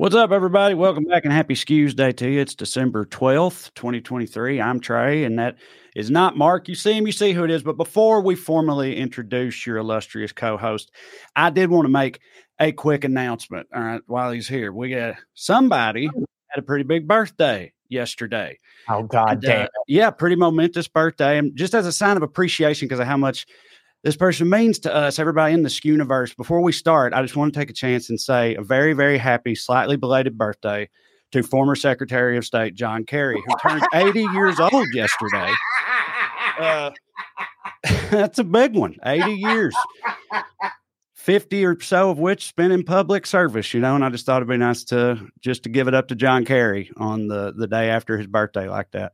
What's up, everybody? Welcome back and happy Skews Day to you. It's December 12th, 2023. I'm Trae, and that is not Mark. You see him, you see who it is. But before we formally introduce your illustrious co host, I did want to make a quick announcement. All right, while he's here, we got somebody had a pretty big birthday yesterday. Oh, God And, uh, damn. it. yeah, pretty momentous birthday. And just as a sign of appreciation because of how much this person means to us, everybody in the Skew universe, before we start, I just want to take a chance and say a very, very happy, slightly belated birthday to former Secretary of State John Kerry, who turned 80 years old yesterday. Uh, that's a big one. 80 years. 50 or so of which spent in public service, you know, and I just thought it'd be nice to just to give it up to John Kerry on the the day after his birthday like that.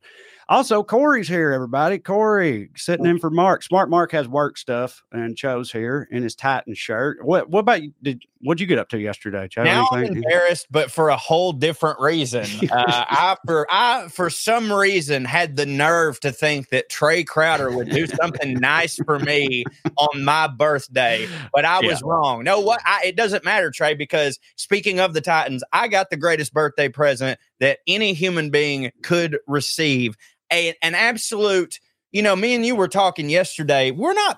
Also, Corey's here, everybody. Corey sitting in for Mark. Smart Mark has work stuff and Cho's here in his Titan shirt. What what about you? Did what'd you get up to yesterday, Cho? now I'm embarrassed, but for a whole different reason. Uh, I for I for some reason had the nerve to think that Trae Crowder would do something nice for me on my birthday, but I was wrong. No, what? I, it doesn't matter, Trae, because speaking of the Titans, I got the greatest birthday present that any human being could receive. A, an absolute, you know, me and you were talking yesterday. We're not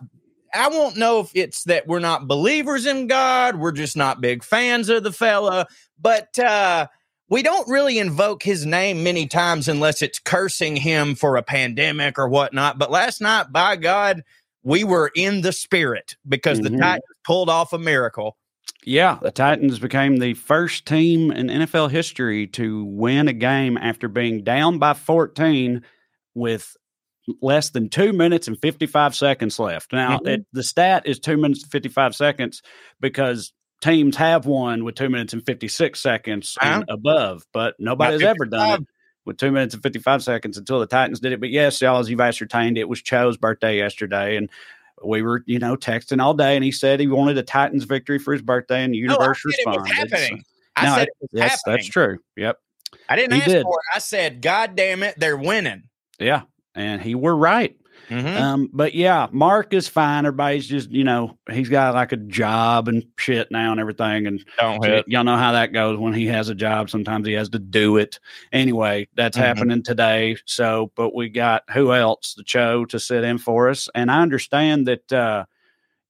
I won't know if it's that we're not believers in God, we're just not big fans of the fella, but uh we don't really invoke his name many times unless it's cursing him for a pandemic or whatnot. But last night, by God, we were in the spirit because the Mhm. Titans pulled off a miracle. Yeah, the Titans became the first team in NFL history to win a game after being down by 14 with less than two minutes and 55 seconds left. Now, Mhm. it, the stat is two minutes and 55 seconds because teams have won with two minutes and 56 seconds and above, but nobody's ever done it with two minutes and 55 seconds until the Titans did it. But yes, y'all, as you've ascertained, it was Cho's birthday yesterday. And we were, you know, texting all day, and he said he wanted a Titans victory for his birthday, and the No, universe was responded. happening. I No, said it yes, happening. that's true. Yep. I didn't He ask did. for it. I said, God damn it, they're winning. Yeah. And he were right. Mhm. Um, but yeah, Mark is fine. Everybody's just, you know, he's got like a job and shit now and everything. And Don't y- y'all know how that goes when he has a job. Sometimes he has to do it. Anyway, that's Mhm. happening today. So, but we got who else? The Cho to sit in for us. And I understand that uh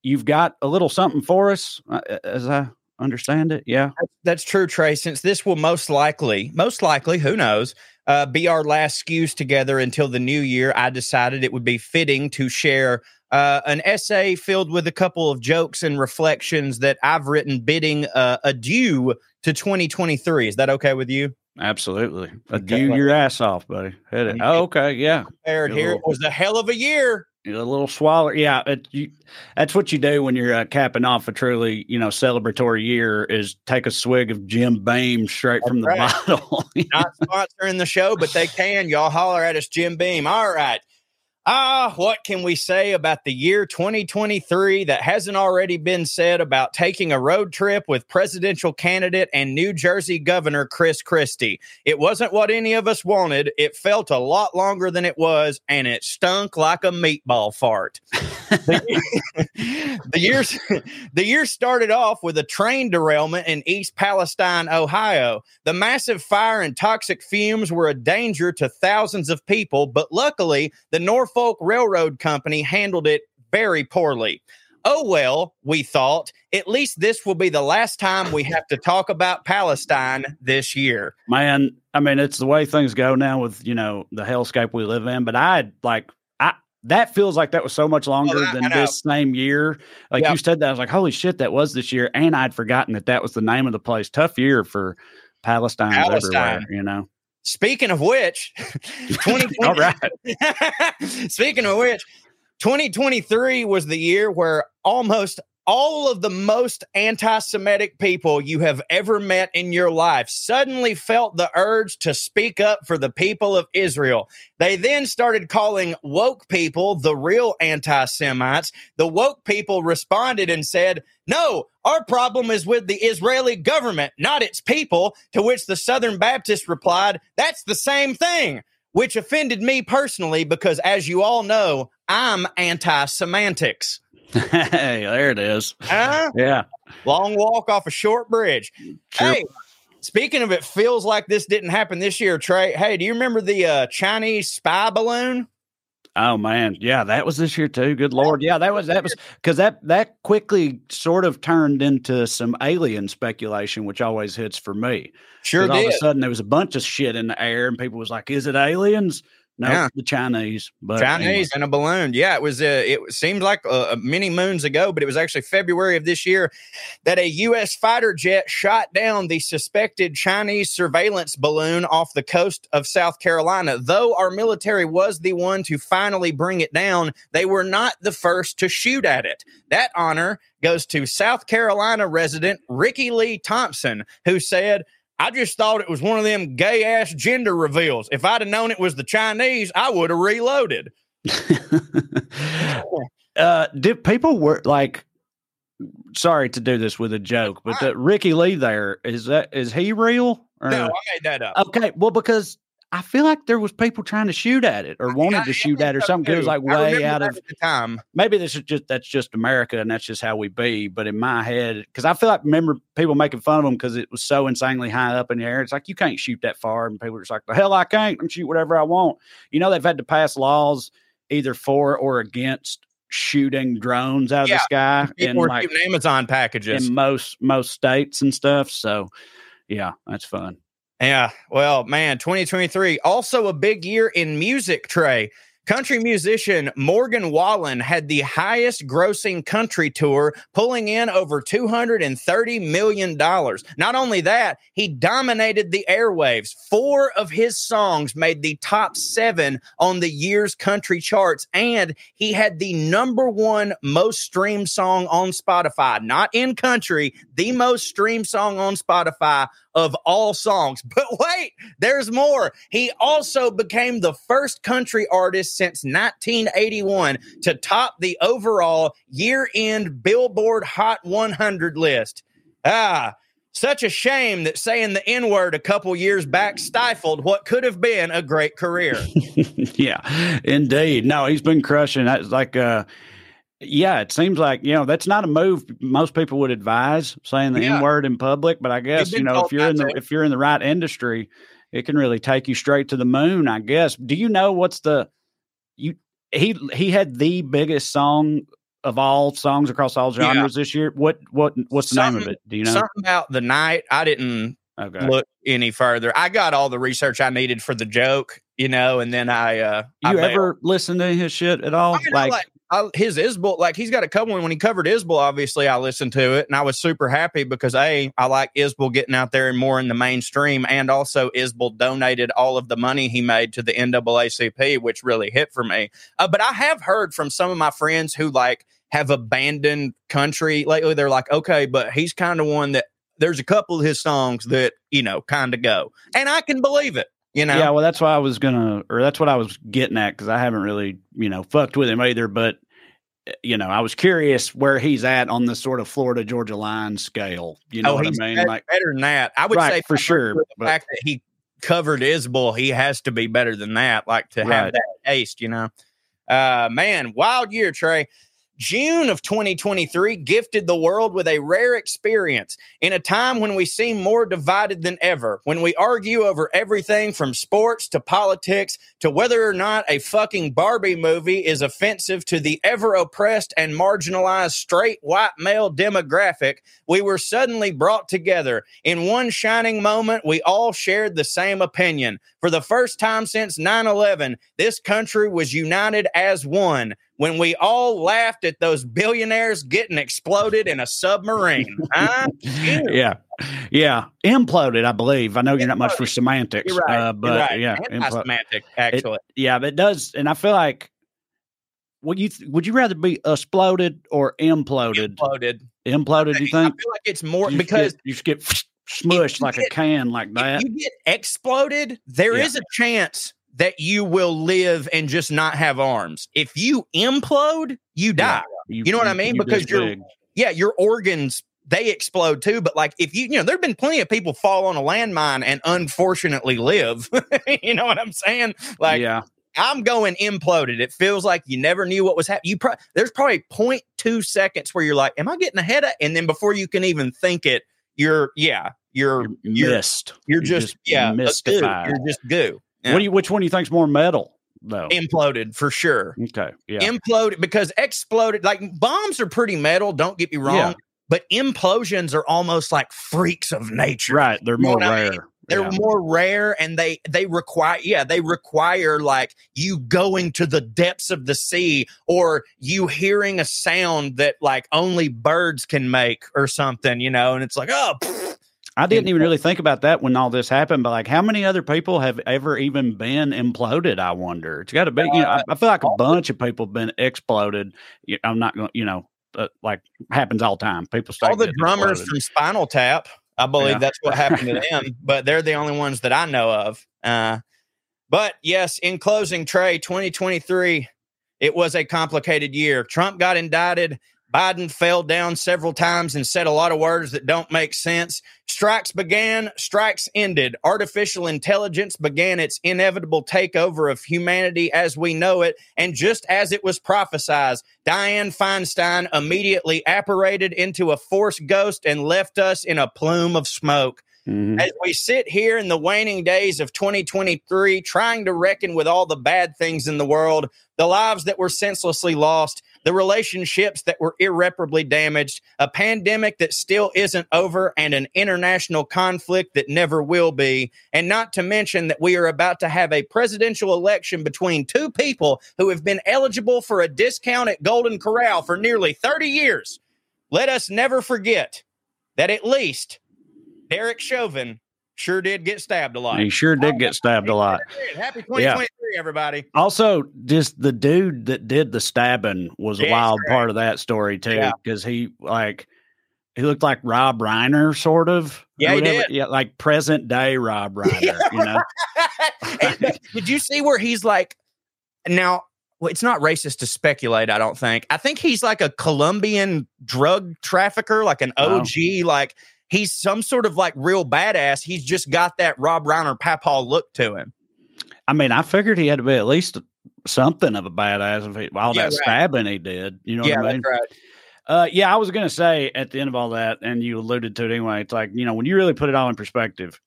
you've got a little something for us, uh, as I understand it. Yeah. That's true, Trae. Since this will most likely, most likely, who knows, uh, be our last skews together until the new year, I decided it would be fitting to share uh, an essay filled with a couple of jokes and reflections that I've written bidding uh, adieu to 2023. Is that okay with you? Absolutely. Uh, Okay. Your ass off, buddy. Hit it. Oh, okay. Yeah. Good here. It was a hell of a year. A little swallow. Yeah, it, you, that's what you do when you're uh, capping off a truly, you know, celebratory year. Is take a swig of Jim Beam straight from the That's bottle. Not sponsoring the show, but they can. Y'all holler at us, Jim Beam. All right. Ah, what can we say about the year 2023 that hasn't already been said about taking a road trip with presidential candidate and New Jersey Governor Chris Christie? It wasn't what any of us wanted. It felt a lot longer than it was, and it stunk like a meatball fart. the, the years the year started off with a train derailment in East Palestine, Ohio. The massive fire and toxic fumes were a danger to thousands of people, but luckily, the Norfolk Railroad Company handled it very poorly. Oh well, we thought, at least this will be the last time we have to talk about Palestine this year. Man, I mean, it's the way things go now with you know the hellscape we live in. But I like I that feels like that was so much longer I- I than know. this same year. Like Yep. you said that, I was like, holy shit, that was this year, and I'd forgotten that that was the name of the place. Tough year for Palestine everywhere. Palestine. You know. Speaking of which, 2020 All right. Speaking of which, 2023 was the year where almost all of the most anti Semitic people you have ever met in your life suddenly felt the urge to speak up for the people of Israel. They then started calling woke people the real anti Semites. The woke people responded and said, No, our problem is with the Israeli government, not its people. To which the Southern Baptist replied, That's the same thing which offended me personally because, as you all know, I'm anti semantics. Hey, there it is. Huh? Yeah. Long walk off a short bridge. Sure. Hey, Speaking of it, feels like this didn't happen this year, Trae. Hey, do you remember the uh, Chinese spy balloon? Oh man, yeah, that was this year too. Good lord, yeah, that was that was because that that quickly sort of turned into some alien speculation, which always hits for me. Sure, all did. of a sudden there was a bunch of shit in the air, and people was like, "Is it aliens?" No, Yeah. the Chinese. But Chinese anyway. and a balloon. Yeah, it was. Uh, it seemed like uh, many moons ago, but it was actually February of this year that a U.S. fighter jet shot down the suspected Chinese surveillance balloon off the coast of South Carolina. Though our military was the one to finally bring it down, they were not the first to shoot at it. That honor goes to South Carolina resident Ricky Lee Thompson, who said. I just thought it was one of them gay ass gender reveals. If I'd have known it was the Chinese, I would have reloaded. uh, did people were like? Sorry to do this with a joke, but the Ricky Lee there is that is he real? Or, No, I made that up. Okay, well, because I feel like there was people trying to shoot at it or wanted I- to I shoot at it or so, something. It was like way out of the time. maybe this is just that's just America and that's just how we be. But in my head, because I feel like remember people making fun of them because it was so insanely high up in the air. It's like you can't shoot that far, and people are just like, the hell I can't. I'm shoot whatever I want. You know they've had to pass laws either for or against shooting drones out of Yeah, the sky in like Amazon packages. in most most states and stuff. So yeah, that's fun. Yeah. Well, man, 2023, also a big year in music, Trae. Country musician Morgan Wallen had the highest grossing country tour, pulling in over $230 million. Not only that, he dominated the airwaves. Four of his songs made the top seven on the year's country charts, and he had the number one most streamed song on Spotify, not in country, the most streamed song on Spotify of all songs. But wait, there's more. He also became the first country artist since 1981 to top the overall year end Billboard Hot 100 list. Ah, such a shame that saying the N word a couple years back stifled what could have been a great career. yeah, indeed. No, he's been crushing. That's like, uh, yeah, it seems like you know that's not a move most people would advise saying the Yeah. N word in public. But I guess you know if you're in the if you're in the right industry, it can really take you straight to the moon. I guess. Do you know what's the you? He he had the biggest song of all songs across all Yeah. genres this year. What what what's the name of it? Do you know? Something about the night. I didn't Okay. look any further. I got all the research I needed for the joke, you know, and then I uh I you bailed. ever listen to his shit at all? I mean, I like, I, his Isbell, like he's got a couple. When he covered Isbell, obviously I listened to it, and I was super happy because a I like Isbell getting out there and more in the mainstream, and also Isbell donated all of the money he made to the NAACP, which really hit for me. Uh, but I have heard from some of my friends who like have abandoned country lately. They're like, okay, but he's kind of one that there's a couple of his songs that you know kind of go, and I can believe it. You know, Yeah, well, that's why I was gonna, or that's what I was getting at, because I haven't really, you know, fucked with him either. But eh, you know, I was curious where he's at on the sort of Florida Georgia line scale. You know oh, what I mean? better, like, better than that. I would Right, say for sure, The but- fact that he covered Isbell, he has to be better than that. Like to have that taste, you know. Uh, man, wild year, Trae. June of 2023 gifted the world with a rare experience in a time when we seem more divided than ever, when we argue over everything from sports to politics to whether or not a fucking Barbie movie is offensive to the ever oppressed and marginalized straight white male demographic. We were suddenly brought together. In one shining moment, we all shared the same opinion. For the first time since 9 11, this country was united as one when we all laughed at those billionaires getting exploded in a submarine. Huh? yeah, yeah, imploded. I believe. I know you're not much for semantics, right. uh, but right. yeah, implo- Anti-semantic, actually. yeah, but it does, and I feel like. Would you th- would you rather be exploded or imploded? Imploded. Imploded, you I think? feel like it's more You because get, you just get smushed like a can like that. you get exploded, there is Yeah. a chance that you will live and just not have arms. If you implode, you die. You know what I mean? this Because you're- Yeah, your organs they explode too. But like if you you know, there've been plenty of people fall on a landmine and unfortunately live. you know what I'm saying? Like yeah, I'm going imploded. It feels like you never knew what was happening. You pro- there's probably 0.2 seconds where you're like, "Am I getting ahead of?" And then before you can even think it, you're yeah, you're You're you're missed. you're just, yeah, a goo. mystified. You're just goo. Yeah. What do you? Which one do you think's more metal though? imploded for sure. okay, yeah, Imploded because exploded like bombs are pretty metal, don't get me wrong. Yeah. But implosions are almost like freaks of nature. right. They're You know more I mean? rare. They're yeah. more rare and they they require yeah, they require like you going to the depths of the sea or you hearing a sound that like only birds can make or something, you know, and it's like, oh pfft. I didn't even really think about that when all this happened, but like, how many other people have ever even been imploded? I wonder. It's got to be. You know, I, I feel like a bunch of people have been exploded. I'm not going to, You know, uh, like happens all the time. People start all the drummers exploded. from Spinal Tap. I believe Yeah. that's what happened to them, but they're the only ones that I know of. Uh, but yes, in closing, Trae, 2023, it was a complicated year. Trump got indicted. Biden fell down several times and said a lot of words that don't make sense. Strikes began, strikes ended. Artificial intelligence began its inevitable takeover of humanity as we know it. And just as it was prophesied, Dianne Feinstein immediately apparated into a force ghost and left us in a plume of smoke. Mhm. As we sit here in the waning days of 2023, trying to reckon with all the bad things in the world, the lives that were senselessly lost, the relationships that were irreparably damaged, a pandemic that still isn't over, and an international conflict that never will be. And not to mention that we are about to have a presidential election between two people who have been eligible for a discount at Golden Corral for nearly 30 years. Let us never forget that at least Derek Chauvin sure did get stabbed a lot. He sure did get stabbed a lot. Happy 2023, everybody. Also, just the dude that did the stabbing was a Yeah, wild correct. part of that story too, Yeah. because he like he looked like Rob Reiner, sort of. Yeah, he did. Yeah, like present day Rob Reiner. you know, did you see where he's like, now, well, it's not racist to speculate, I don't think. I think he's like a Colombian drug trafficker, like an Wow. OG, like he's some sort of like real badass. He's just got that Rob Reiner papaw look to him. I mean, I figured he had to be at least something of a badass if he, all Yeah, that right. stabbing he did. You know yeah, what I mean? right. Uh, yeah, I was going to say at the end of all that, and you alluded to it anyway. It's like you know when you really put it all in perspective,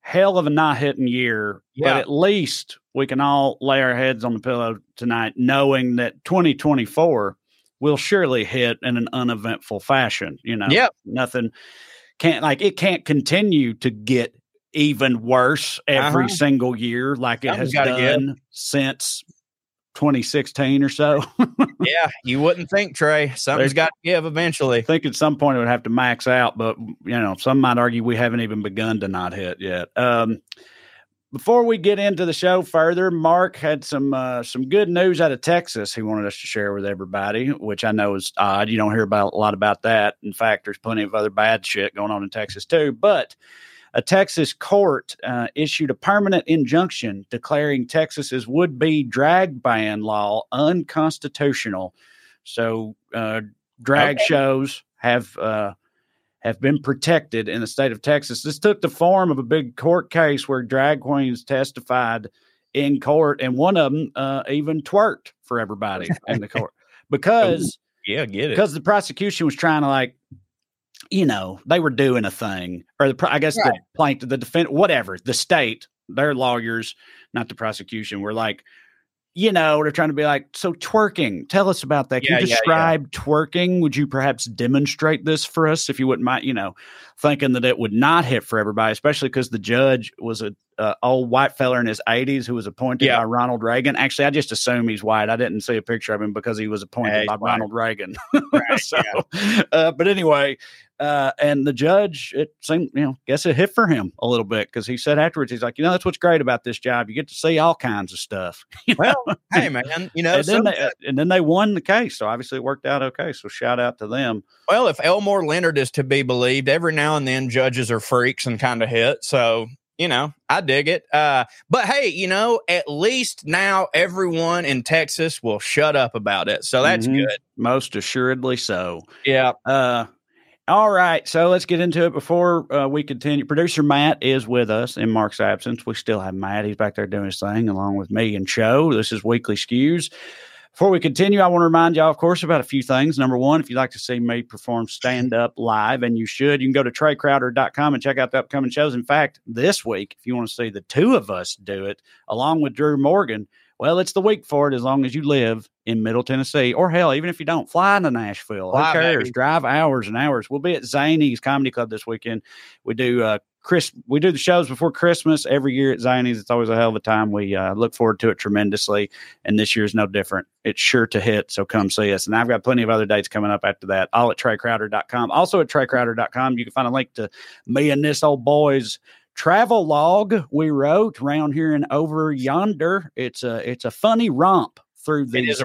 hell of a not hitting year, Yeah. but at least we can all lay our heads on the pillow tonight, knowing that 2024 will surely hit in an uneventful fashion. You know, Yep. nothing can't like it can't continue to get even worse every Uh-huh. single year like it has Something's done since 2016 or so. yeah, you wouldn't think, Trae. Something's got to give eventually. I think at some point it would have to max out, but you know, some might argue we haven't even begun to not hit yet. Um, before we get into the show further, Mark had some uh, some good news out of Texas. He wanted us to share with everybody, which I know is odd. You don't hear about a lot about that. In fact, there's plenty of other bad shit going on in Texas too. But a Texas court uh, issued a permanent injunction declaring Texas's would-be drag ban law unconstitutional. So, uh, drag Okay. shows have uh, have been protected in the state of Texas. This took the form of a big court case where drag queens testified in court, and one of them uh, even twerked for everybody in the court because Yeah, get it. because the prosecution was trying to like you know they were doing a thing or the i guess Right. the plaintiff the defendant whatever the state their lawyers not the prosecution were like you know they're trying to be like so twerking tell us about that. Can Yeah, you yeah, yeah. describe twerking? Would you perhaps demonstrate this for us if you wouldn't mind? You know thinking that it would not hit for everybody especially because the judge was a uh, old white fella in his 80s who was appointed Yeah. by ronald reagan actually i just assume he's white i didn't see a picture of him because he was appointed Yeah, he's by white. ronald reagan Right, so, uh, but anyway, uh, and the judge, it seemed, you know, guess it hit for him a little bit because he said afterwards, he's like, you know, that's what's great about this job. You get to see all kinds of stuff. You know? Well, hey man, you know, and, then they, uh, and then they won the case. So obviously it worked out okay. So shout out to them. well, if Elmore Leonard is to be believed, every now and then judges are freaks and kind of hit. So you know, I dig it. Uh, but hey, you know, at least now everyone in Texas will shut up about it. So that's Mhm. good. Most assuredly so. Yeah. Uh, all right, so let's get into it before uh, we continue. Producer Matt is with us in Mark's absence. We still have Matt; he's back there doing his thing along with me and Cho. This is Weekly Skews. Before we continue, I want to remind y'all, of course, about a few things. Number one, if you'd like to see me perform stand up live, and you should, you can go to TraeCrowder.com and check out the upcoming shows. In fact, this week, if you want to see the two of us do it, along with Drew Morgan, well, it's the week for it as long as you live in Middle Tennessee, or hell, even if you don't, fly to Nashville. Fly, Who cares? baby. Drive hours and hours. We'll be at Zany's Comedy Club this weekend. We do uh, Chris. We do the shows before Christmas every year at Zany's. It's always a hell of a time. We uh, look forward to it tremendously, and this year's no different. It's sure to hit, so come see us. And I've got plenty of other dates coming up after that. All at TraeCrowder.com. Also at TraeCrowder.com, you can find a link to me and this old boy's travel log we wrote around here and over yonder. It's a it's a funny romp through these is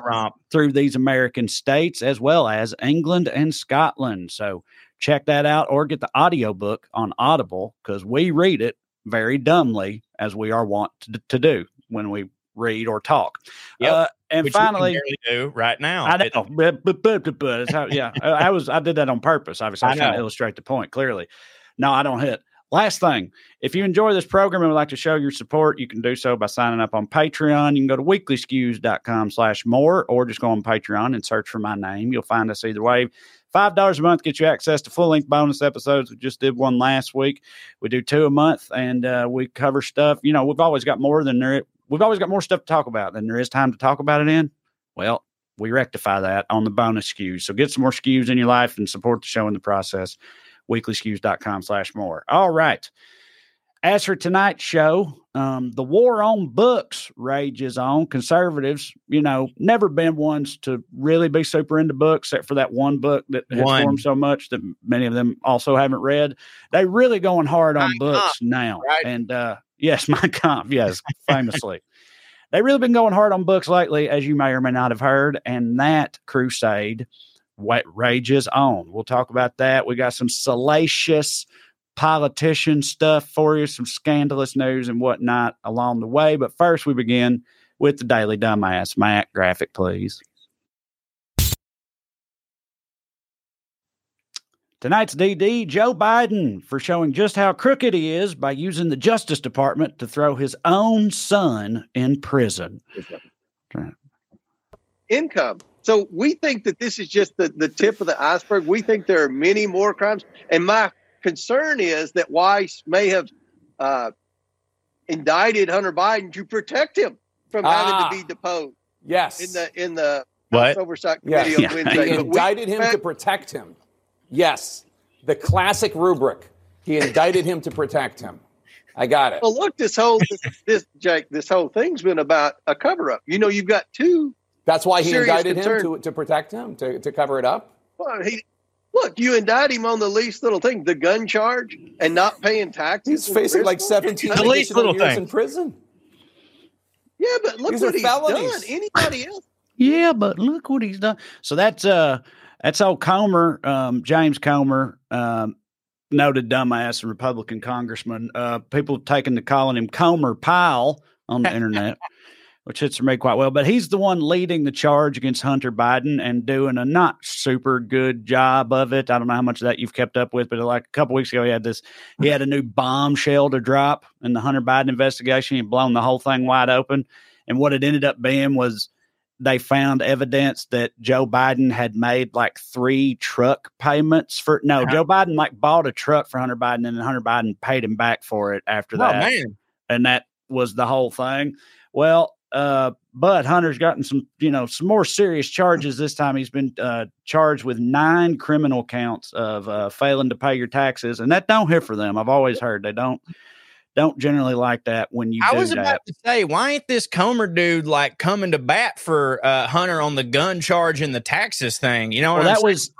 through these American states as well as England and Scotland. So check that out or get the audiobook on Audible because we read it very dumbly as we are wont to, to do when we read or talk. Yep. Uh, and Which finally, do right now. I know, but, but, but, but, how, yeah, I I was, I did that on purpose. Obviously, I I was trying to illustrate the point clearly. No, I don't hit. Last thing, if you enjoy this program and would like to show your support, you can do so by signing up on Patreon. You can go to weeklyskews.com slash more or just go on Patreon and search for my name. You'll find us either way. Five dollars a month gets you access to full length bonus episodes. We just did one last week. We do two a month, and uh, we cover stuff. You know, we've always got more than there. We've always got more stuff to talk about than there is time to talk about it in. Well, we rectify that on the bonus skews. So get some more skews in your life and support the show in the process. Weeklyskews.com slash more. All right. As for tonight's show, um, the war on books rages on. Conservatives, you know, never been ones to really be super into books, except for that one book that has One. formed so much that many of them also haven't read. They really going hard on Mein books Kampf, now. right? And uh, yes, my comp, yes, famously. They've really been going hard on books lately, as you may or may not have heard, and that crusade what rages on. We'll talk about that. We got some salacious politician stuff for you, some scandalous news and whatnot along the way. But first, we begin with the Daily Dumbass. Matt, graphic, please. Tonight's DD, Joe Biden, for showing just how crooked he is by using the Justice Department to throw his own son in prison. income. So we think that this is just the, the tip of the iceberg. We think there are many more crimes. And my concern is that Weiss may have uh, indicted Hunter Biden to protect him from Ah. having to be deposed Yes. in the in the What? House Oversight Committee Yeah. on he Wednesday. But we indicted him to protect him. Yes. The classic rubric. He indicted him to protect him. I got it. Well, look, this whole this, this Jake, this whole thing's been about a cover up. You know, you've got two. That's why he serious indicted concern. him to, to protect him, to, to cover it up. Well, he look, you indict him on the least little thing, the gun charge, and not paying taxes. He's facing like 17 The least little years thing. in prison. Yeah, but look These what are he's done. Anybody else? Yeah, but look what he's done. So that's uh that's old Comer, um, James Comer, um, noted dumbass and Republican congressman. Uh, people taking to calling him Comer Pile on the internet, which hits me quite well. But he's the one leading the charge against Hunter Biden and doing a not super good job of it. I don't know how much of that you've kept up with, but like a couple weeks ago, he had this. He had a new bombshell to drop in the Hunter Biden investigation. He had blown the whole thing wide open. And what it ended up being was they found evidence that Joe Biden had made like three truck payments for no, Uh-huh. Joe Biden like bought a truck for Hunter Biden and then Hunter Biden paid him back for it after that. Oh that. man, And that was the whole thing. Well, uh, but Hunter's gotten some, you know, some more serious charges this time. He's been uh, charged with nine criminal counts of uh, failing to pay your taxes, and that don't hit for them. I've always heard they don't don't generally like that when you I do was that. about to say, why ain't this Comer dude like coming to bat for uh, Hunter on the gun charge and the taxes thing? You know well, that saying? was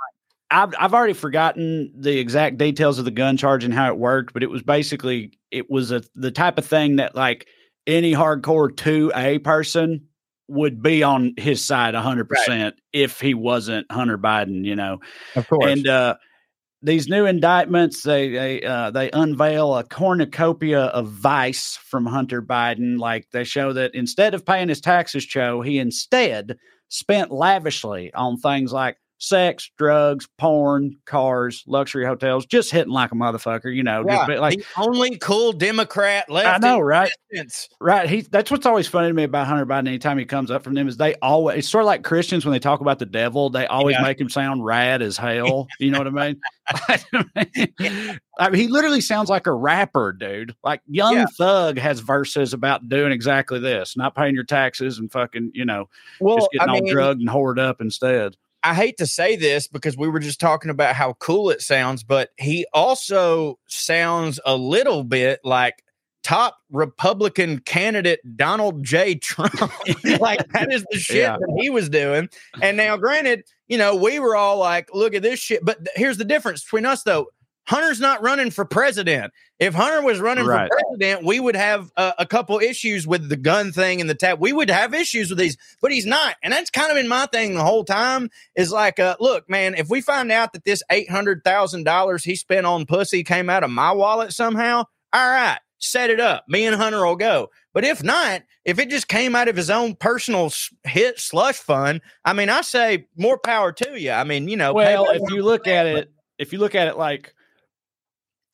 I've I've already forgotten the exact details of the gun charge and how it worked, but it was basically it was a the type of thing that like any hardcore two A person would be on his side hundred percent if he wasn't Hunter Biden, you know. of course. And uh these new indictments, they they uh, they unveil a cornucopia of vice from Hunter Biden. Like they show that instead of paying his taxes, Joe, he instead spent lavishly on things like sex, drugs, porn, cars, luxury hotels, just hitting like a motherfucker, you know. Yeah, like the only cool Democrat left. I know, right? Right. He that's what's always funny to me about Hunter Biden anytime he comes up from them is they always it's sort of like Christians when they talk about the devil, they always Yeah. make him sound rad as hell. You know what I mean? I mean, he literally sounds like a rapper, dude. Like Young Yeah. Thug has verses about doing exactly this, not paying your taxes and fucking, you know, Well, just getting I all mean, drugged and whored up instead. I hate to say this because we were just talking about how cool it sounds, but he also sounds a little bit like top Republican candidate Donald J. Trump. like that is the shit Yeah. that he was doing. And now, granted, you know, we were all like, look at this shit. But th- here's the difference between us, though. Hunter's not running for president. If Hunter was running Right. for president, we would have a, a couple issues with the gun thing and the tap. We would have issues with these, but he's not. And that's kind of been my thing the whole time is like, uh, look, man, if we find out that this $800,000 he spent on pussy came out of my wallet somehow, all right, set it up. Me and Hunter will go. But if not, if it just came out of his own personal hit slush fund, I mean, I say more power to you. I mean, you know, Well, if you look at it, if you look at it like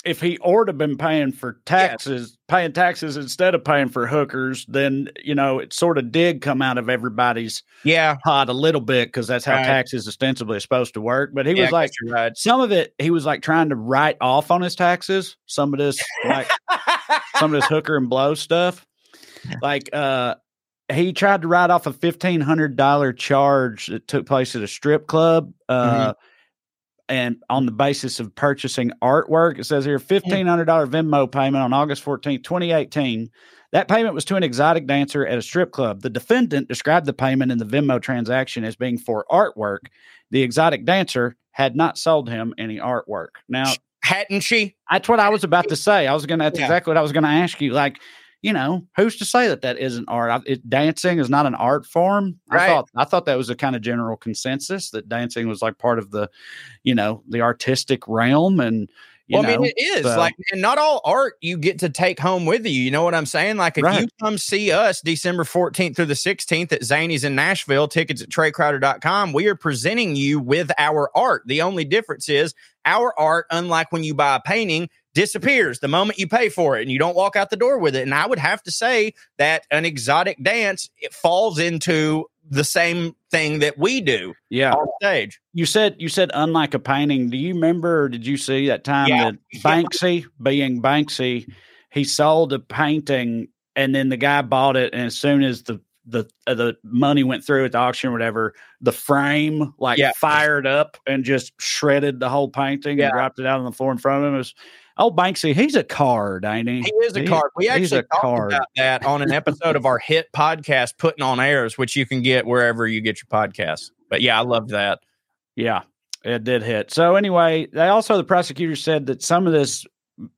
if he ought to been paying for taxes, paying taxes instead of paying for hookers, then you know it sort of did come out of everybody's yeah, pot a little bit because that's how Right. taxes ostensibly are supposed to work. But he yeah, was like, right. some of it, he was like trying to write off on his taxes. Some of this, like some of this hooker and blow stuff. Like uh he tried to write off a fifteen hundred dollar charge that took place at a strip club. Uh and on the basis of purchasing artwork, it says here mm-hmm. fifteen hundred dollar Venmo payment on August 14th, 2018. That payment was to an exotic dancer at a strip club. The defendant described the payment in the Venmo transaction as being for artwork. The exotic dancer had not sold him any artwork. Now, Hadn't she? that's what I was about to say. I was going to, that's Yeah. exactly what I was going to ask you. Like, you know, who's to say that that isn't art? I, it, dancing is not an art form. I thought, I thought that was a kind of general consensus that dancing was like part of the, you know, the artistic realm. And, you well, I know, mean, it is so- like, and not all art you get to take home with you. You know what I'm saying? Like, if you come see us December 14th through the 16th at Zany's in Nashville, tickets at TraeCrowder.com, we are presenting you with our art. The only difference is our art, unlike when you buy a painting, disappears the moment you pay for it and you don't walk out the door with it. And I would have to say that an exotic dance it falls into the same thing that we do yeah. on stage. You said you said unlike a painting. Do you remember or did you see that time Yeah. that Banksy, being Banksy, he sold a painting and then the guy bought it and as soon as the the uh, the money went through at the auction or whatever, the frame like Yeah. fired up and just shredded the whole painting Yeah. and dropped it out on the floor in front of him. It was oh Banksy, he's a card, ain't he? He is a He- card. We actually talked card. about that on an episode of our hit podcast, Putting on Airs, which you can get wherever you get your podcasts. But yeah, I loved that. Yeah, it did hit. So anyway, they also the prosecutor said that some of this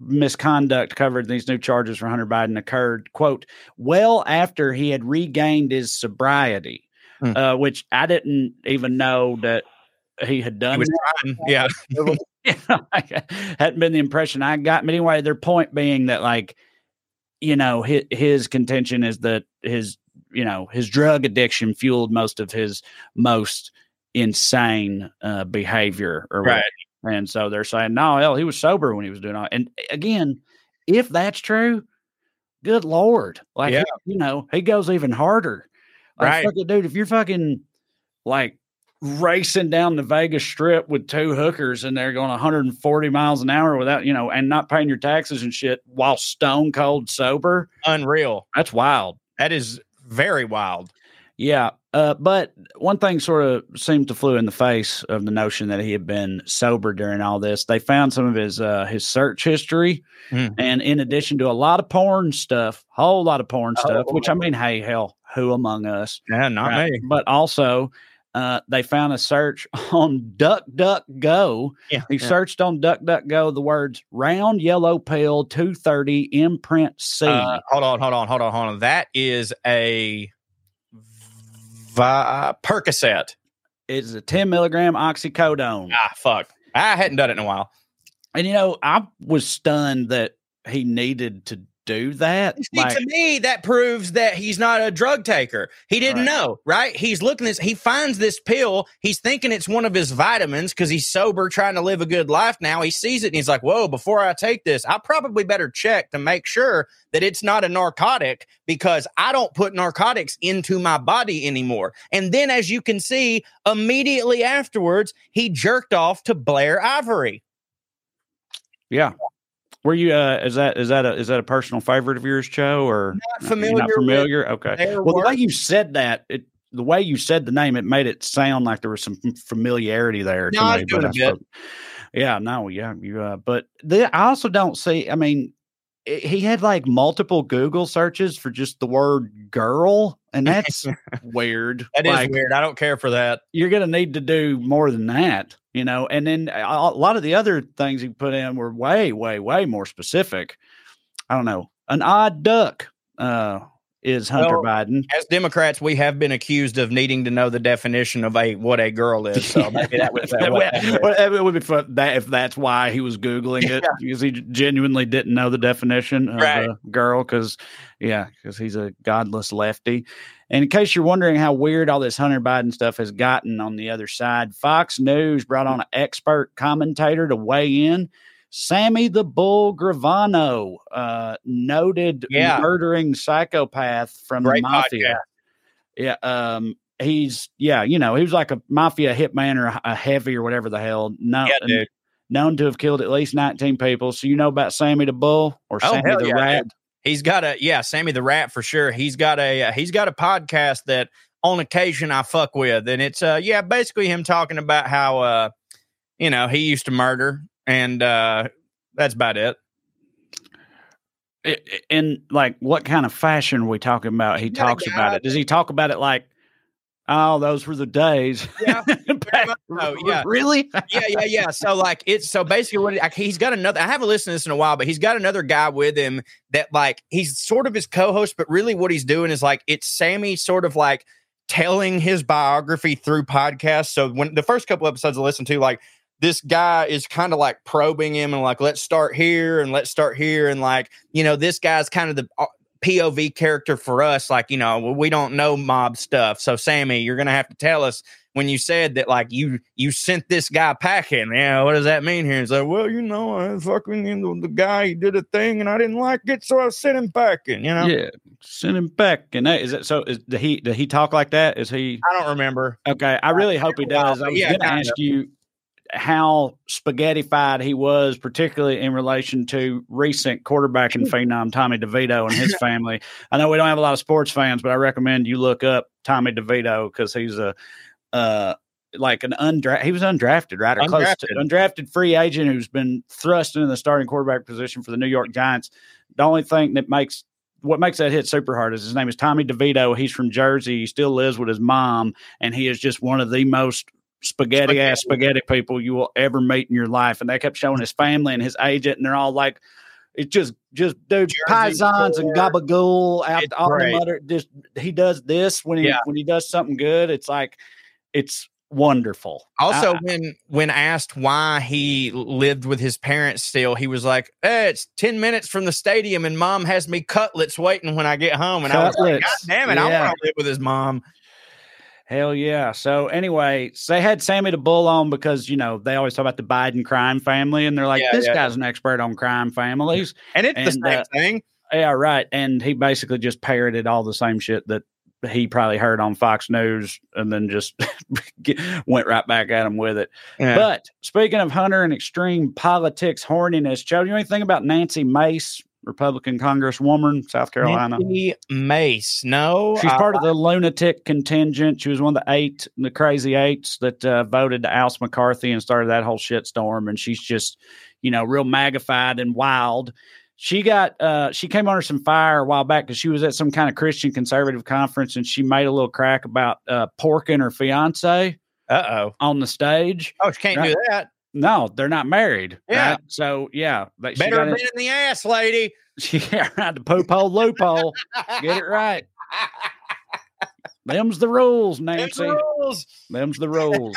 misconduct covered in these new charges for Hunter Biden occurred, quote, well after he had regained his sobriety, Hmm. uh, which I didn't even know that he had He done. was that. hadn't been the impression I got. But anyway, their point being that like, you know, his, his contention is that his, you know, his drug addiction fueled most of his most insane uh, behavior or Right. whatever. And so they're saying, no, hell, he was sober when he was doing all. And again, if that's true, good lord, like Yeah. you know, he goes even harder. Like, Right. dude, if you're fucking like racing down the Vegas Strip with two hookers and they're going 140 miles an hour without, you know, and not paying your taxes and shit while stone cold sober, Unreal. that's wild. That is very wild. Yeah. Uh, but one thing sort of seemed to flew in the face of the notion that he had been sober during all this. They found some of his uh, his search history, Mhm. and in addition to a lot of porn stuff, whole lot of porn stuff. Oh, Which I mean, hey, hell, who among us? Yeah, not Right. me. But also, uh, they found a search on DuckDuckGo. Yeah. He searched on DuckDuckGo the words "round yellow pill 230 imprint C." Uh, hold on, hold on, hold on, hold on. That is a vi- Percocet. it's a 10 milligram oxycodone. Ah, fuck. I hadn't done it in a while. And you know, I was stunned that he needed to do that? See, to me, that proves that he's not a drug taker. He didn't Right. know, right? He's looking this. He finds this pill. He's thinking it's one of his vitamins because he's sober, trying to live a good life. Now he sees it and he's like, "Whoa! Before I take this, I probably better check to make sure that it's not a narcotic because I don't put narcotics into my body anymore." And then, as you can see, immediately afterwards, he jerked off to Blair Ivory. yeah. Were you? Uh, is that is that a is that a personal favorite of yours, Joe? Or Not familiar. Not familiar. Okay. Well, the way you said that, it the way you said the name, it made it sound like there was some familiarity there. No, me, but a I suppose- Yeah, no, yeah, you. Uh, but the, I also don't see. I mean, i- he had like multiple Google searches for just the word "girl," and that's weird. That is Like, weird. I don't care for that. You're going to need to do more than that, you know. And then a, lot of the other things he put in were way, way, way more specific. I don't know. An odd duck uh, is Hunter Well, Biden. as Democrats, we have been accused of needing to know the definition of a what a girl is. So maybe that well, it would be fun that if that's why he was googling it because he genuinely didn't know the definition of Right. a girl. Because yeah, because he's a godless lefty. And in case you're wondering how weird all this Hunter Biden stuff has gotten on the other side, Fox News brought on an expert commentator to weigh in. Sammy the Bull Gravano, uh, noted Yeah. murdering psychopath from Great the mafia. Yeah, um, he's yeah, you know, he was like a mafia hitman or a heavy or whatever the hell. No, Yeah, dude. known to have killed at least nineteen people. So you know about Sammy the Bull or Oh, Sammy the yeah, Rat? He's got a yeah, Sammy the Rat for sure. He's got a uh, he's got a podcast that on occasion I fuck with, and it's uh yeah, basically him talking about how uh you know he used to murder, and uh that's about it. I- I- In like what kind of fashion are we talking about? He He's got talks about it. Does he talk about it like, oh, those were the days? Yeah, Back- much so, yeah. really? yeah, yeah, yeah. So like it's so basically what he- like, he's got another. I haven't listened to this in a while, but he's got another guy with him that like he's sort of his co-host, but really what he's doing is like it's Sammy sort of like telling his biography through podcasts. So when the first couple episodes I listened to, like this guy is kind of like probing him and like let's start here and let's start here and like you know this guy's kind of the uh, POV character for us. Like you know we don't know mob stuff, so Sammy, you're gonna have to tell us when you said that like you you sent this guy packing. Yeah, what does that mean here? He's like, well, you know, I fucking you know, the guy he did a thing and I didn't like it, so I sent him packing. You know, Yeah, send him back. And that is it. So is did he did he talk like that? Is he I don't remember. okay? I really hope he does. I was yeah, going to ask you how spaghettified he was, particularly in relation to recent quarterbacking phenom Tommy DeVito and his family. I know we don't have a lot of sports fans, but I recommend you look up Tommy DeVito because he's a uh like an undrafted he was undrafted right or close to Undrafted. undrafted free agent who's been thrust into the starting quarterback position for the New York Giants. The only thing that makes what makes that hit super hard is his name is Tommy DeVito. He's from Jersey. He still lives with his mom, and he is just one of the most spaghetti ass spaghetti people you will ever meet in your life. And they kept showing his family and his agent, and they're all like, it's just just dude, paisans and gabagool out It's all great. the other just he does this when he Yeah. when he does something good, it's like it's wonderful. Also, I- when when asked why he lived with his parents still, he was like, hey, "It's ten minutes from the stadium, and mom has me cutlets waiting when I get home." And I was like, "God damn it, I yeah. want to live with his mom." Hell yeah. So anyway, they had Sammy the Bull on because, you know, they always talk about the Biden crime family and they're like, Yeah, this yeah. guy's an expert on crime families. And it's And, the same uh, thing. Yeah, right. And he basically just parroted all the same shit that he probably heard on Fox News and then just get- went right back at him with it. Yeah. But speaking of Hunter and extreme politics horniness, Joe, do you know anything about Nancy Mace, Republican Congresswoman, South Carolina? Nancy Mace, no, She's uh, part of the lunatic contingent. She was one of the eight, the crazy eights that uh, voted to oust McCarthy and started that whole shitstorm. And she's just, you know, real magnified and wild. She got, uh, she came under some fire a while back because she was at some kind of Christian conservative conference and she made a little crack about uh, porking her fiance uh oh, on the stage. oh, she can't do that. No, they're not married. Yeah. right? So yeah, she Better in, been in the ass, lady. she got around the poop hole loophole. Get it right. Them's the rules, Nancy. rules. Them's the rules.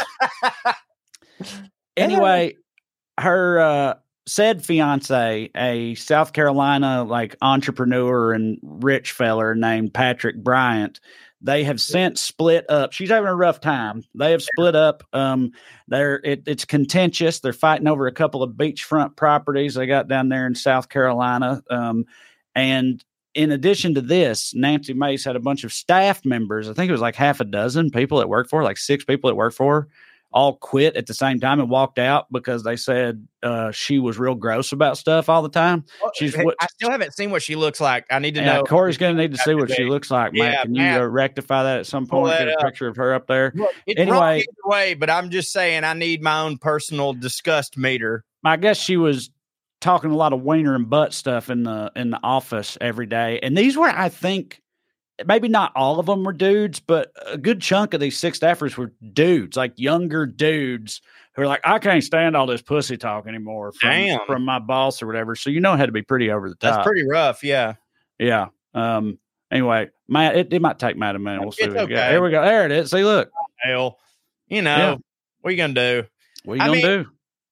anyway, her uh said fiance, a South Carolina like entrepreneur and rich feller named Patrick Bryant, they have since split up. She's having a rough time. They have split up. Um, they're it, it's contentious. They're fighting over a couple of beachfront properties they got down there in South Carolina. Um, and in addition to this, Nancy Mace had a bunch of staff members. I think it was like half a dozen people that worked for, her, like six people that worked for her, all quit at the same time and walked out because they said uh, she was real gross about stuff all the time. She's what I still haven't seen what she looks like. I need to yeah, know. Corey's going to need to see what she looks like, Yeah, Matt. Can you uh, rectify that at some point? Get a up. picture of her up there. Look, Anyway- way, but I'm just saying I need my own personal disgust meter. I guess she was talking a lot of wiener and butt stuff in the in the office every day, and these were, I think, maybe not all of them were dudes, but a good chunk of these six staffers were dudes, like younger dudes who are like, I can't stand all this pussy talk anymore from, Damn. from my boss or whatever. So you know it had to be pretty over the top. That's pretty rough. Yeah. Yeah. Um. Anyway, Matt, it, it might take Matt a minute. We'll see. It's we got. okay. There we go. There it is. See, look. Hell, you know, Yeah. what are you going to do? What are you I gonna mean, do?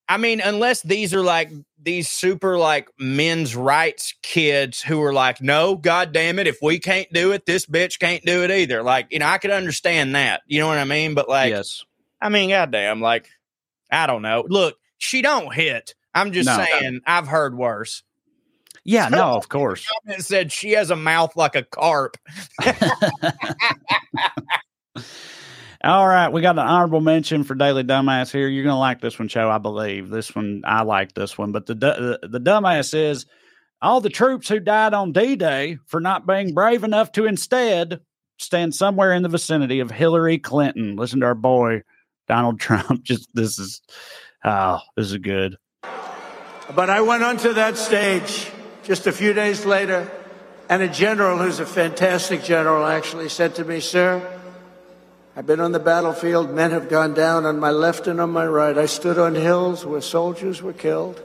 I mean, unless these are like these super like men's rights kids who are like, no, god damn it, if we can't do it, this bitch can't do it either. Like, you know, I could understand that. You know what I mean? But like, yes. I mean, goddamn, like, I don't know. Look, she don't hit. I'm just No. saying, I've heard worse. Yeah. No. Of course. It said she has a mouth like a carp. All right, we got an honorable mention for Daily Dumbass here. You're gonna like this one, Joe. I believe this one. I like this one, but the the, the dumbass is all the troops who died on D-Day for not being brave enough to instead stand somewhere in the vicinity of Hillary Clinton. Listen to our boy Donald Trump. Just this is oh, this is good. But I went onto that stage just a few days later, and a general who's a fantastic general actually said to me, Sir, I've been on the battlefield. Men have gone down on my left and on my right. I stood on hills where soldiers were killed.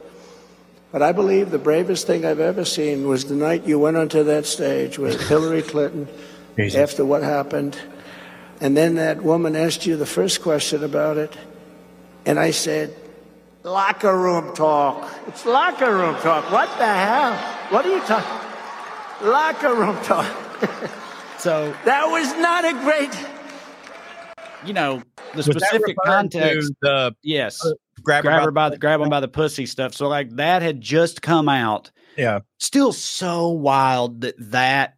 But I believe the bravest thing I've ever seen was the night you went onto that stage with Hillary Clinton after what happened. And then that woman asked you the first question about it. And I said, Locker room talk. It's locker room talk. What the hell? What are you talking? Locker room talk. So That was not a great. You know the Was specific context. The uh, Yes, grab, grab her by the grab him by the pussy stuff. So like that had just come out. Yeah. Still so wild that that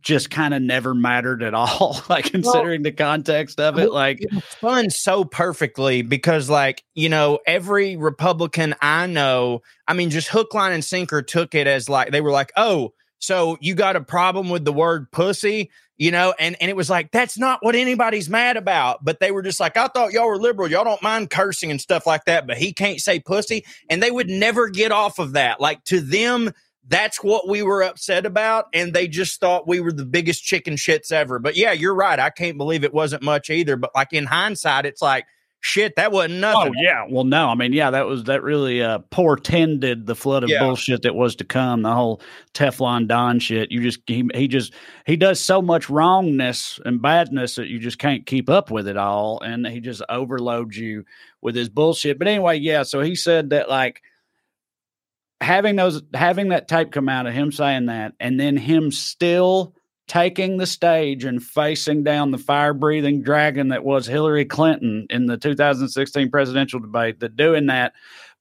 just kind of never mattered at all. like considering the context of it, like it's fun so perfectly because like you know every republican i know i mean just hook line and sinker took it as like they were like oh so you got a problem with the word pussy you know and and it was like that's not what anybody's mad about. But they were just like i thought y'all were liberal. Y'all don't mind cursing and stuff like that but he can't say pussy. And they would never get off of that. Like to them that's what we were upset about and they just thought we were the biggest chicken shits ever. But yeah you're right. I can't believe it wasn't much either. But like in hindsight it's like shit that wasn't nothing. Oh yeah, well no, I mean yeah, that was that really uh portended the flood of Yeah. bullshit that was to come. The whole Teflon Don shit. You just he, he just he does so much wrongness and badness that you just can't keep up with it all, and he just overloads you with his bullshit. But anyway, yeah. So he said that like having those having that tape come out of him saying that, and then him still taking the stage and facing down the fire breathing dragon that was Hillary Clinton in the 2016 presidential debate, that doing that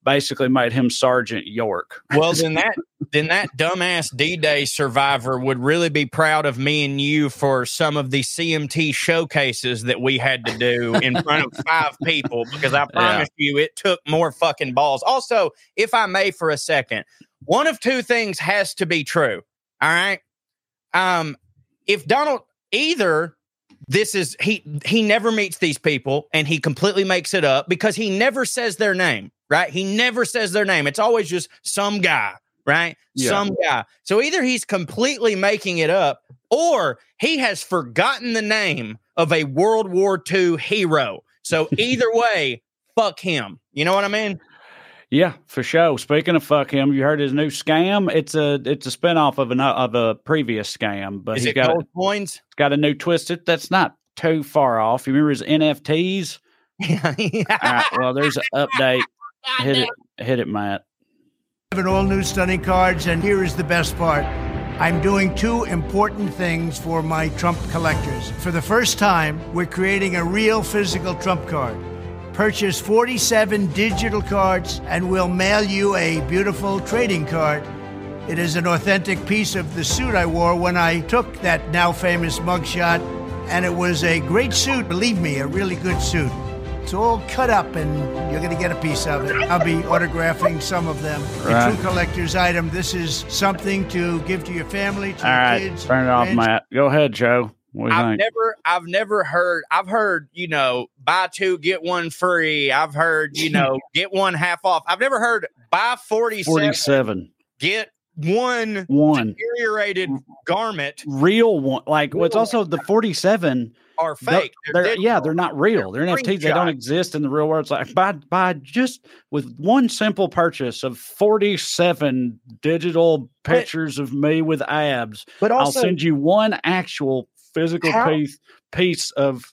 basically made him Sergeant York. well then that then that dumbass d-day survivor would really be proud of me and you for some of the cmt showcases that we had to do in front of five people because i promise you it took more fucking balls. Also if i may for a second one of two things has to be true all right? Um if donald either this is he he never meets these people and he completely makes it up because he never says their name right? He never says their name. It's always just some guy right? Yeah. some guy. So either he's completely making it up or he has forgotten the name of a world war ii hero. So either way fuck him. You know what i mean Yeah, for sure. Speaking of fuck him, you heard his new scam. It's a it's a spinoff of an of a previous scam, but is he's it got a, gold coins it's got a new twist. It that's not too far off. You remember his NFTs? yeah All right, well, there's an update. Hit it, hit it, Matt. have an all new stunning cards, and here is the best part. I'm doing two important things for my Trump collectors. For the first time, we're creating a real physical Trump card. Purchase 47 digital cards, and we'll mail you a beautiful trading card. It is an authentic piece of the suit I wore when I took that now famous mugshot, and it was a great suit, believe me, a really good suit. It's all cut up, and you're going to get a piece of it. I'll be autographing some of them. Right. A true collector's item. This is something to give to your family, to All your right, kids. turn it off. Matt. Go ahead, Joe. What do you I've think? never, I've never heard. I've heard, you know, buy two get one free. I've heard, you know, get one half off. I've never heard buy forty seven, get one one deteriorated garment real one. Like what's Real also the forty-seven. are They're, fake. they're- yeah, they're not real. They're They're NFTs. They don't exist in the real world. It's like buy buy just with one simple purchase of forty-seven digital But- pictures of me with abs. But I'll send you one actual physical How- piece piece of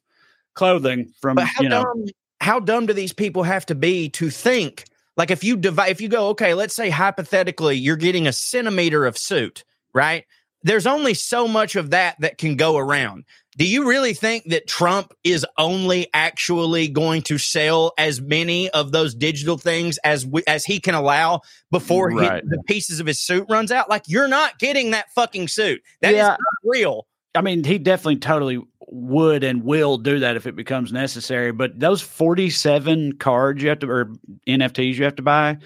clothing from but how you know. dumb? How dumb do these people have to be to think? Like if you divide, if you go, okay, let's say hypothetically, you're getting a centimeter of suit, right? There's only so much of that that can go around. Do you really think that Trump is only actually going to sell as many of those digital things as we, as he can allow before he, the pieces of his suit runs out? Like you're not getting that fucking suit. That is Yeah. not real. I mean, he definitely totally would and will do that if it becomes necessary. But those 47 cards you have to, or NFTs you have to buy,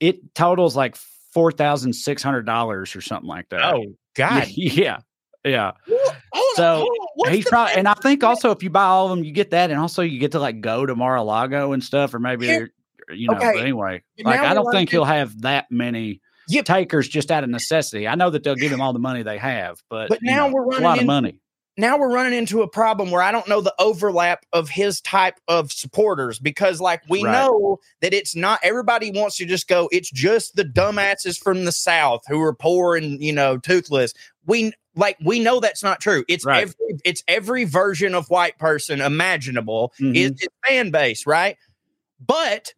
it totals like $4,600 or something like that. Oh God. Yeah. Yeah. Hold So, on. He's the probably, and I think also if you buy all of them, you get that. And also you get to like go to Mar a Lago and stuff, or maybe, Yeah. you know, Okay. but anyway, like I don't running think he'll have that many Yeah. takers just out of necessity. I know that they'll give him all the money they have, but, But now know, we're it's a running lot of into- money. now we're running into a problem where I don't know the overlap of his type of supporters because, like, we Right. know that it's not everybody wants to just go, it's just the dumbasses from the South who are poor and, you know, toothless. We like, we know that's not true. It's Right. every, it's every version of white person imaginable Mhm. is his fan base, right? But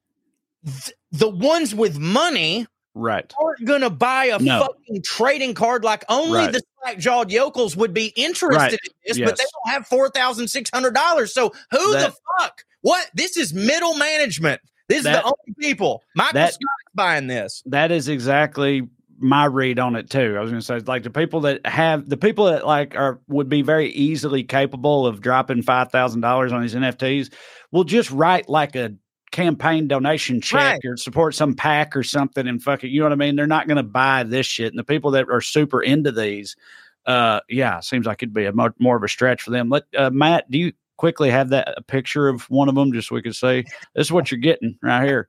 th- the ones with money Right. aren't going to buy a No. fucking trading card like only Right. the slack jawed yokels would be interested Right. in this, but they don't have four thousand six hundred dollars. So who That- the fuck? What? This is middle management. This is the only people. Michael that- Scott's buying this. that is exactly my read on it too. I was going to say like the people that have the people that like are would be very easily capable of dropping five thousand dollars on these NFTs will just write like a campaign donation check Right. or support some pack or something and fuck it. You know what I mean? They're not going to buy this shit. And the people that are super into these, uh, yeah, seems like it'd be a more, more of a stretch for them. Let uh, Matt, do you quickly have that a picture of one of them just so we could see? This is what you're getting right here.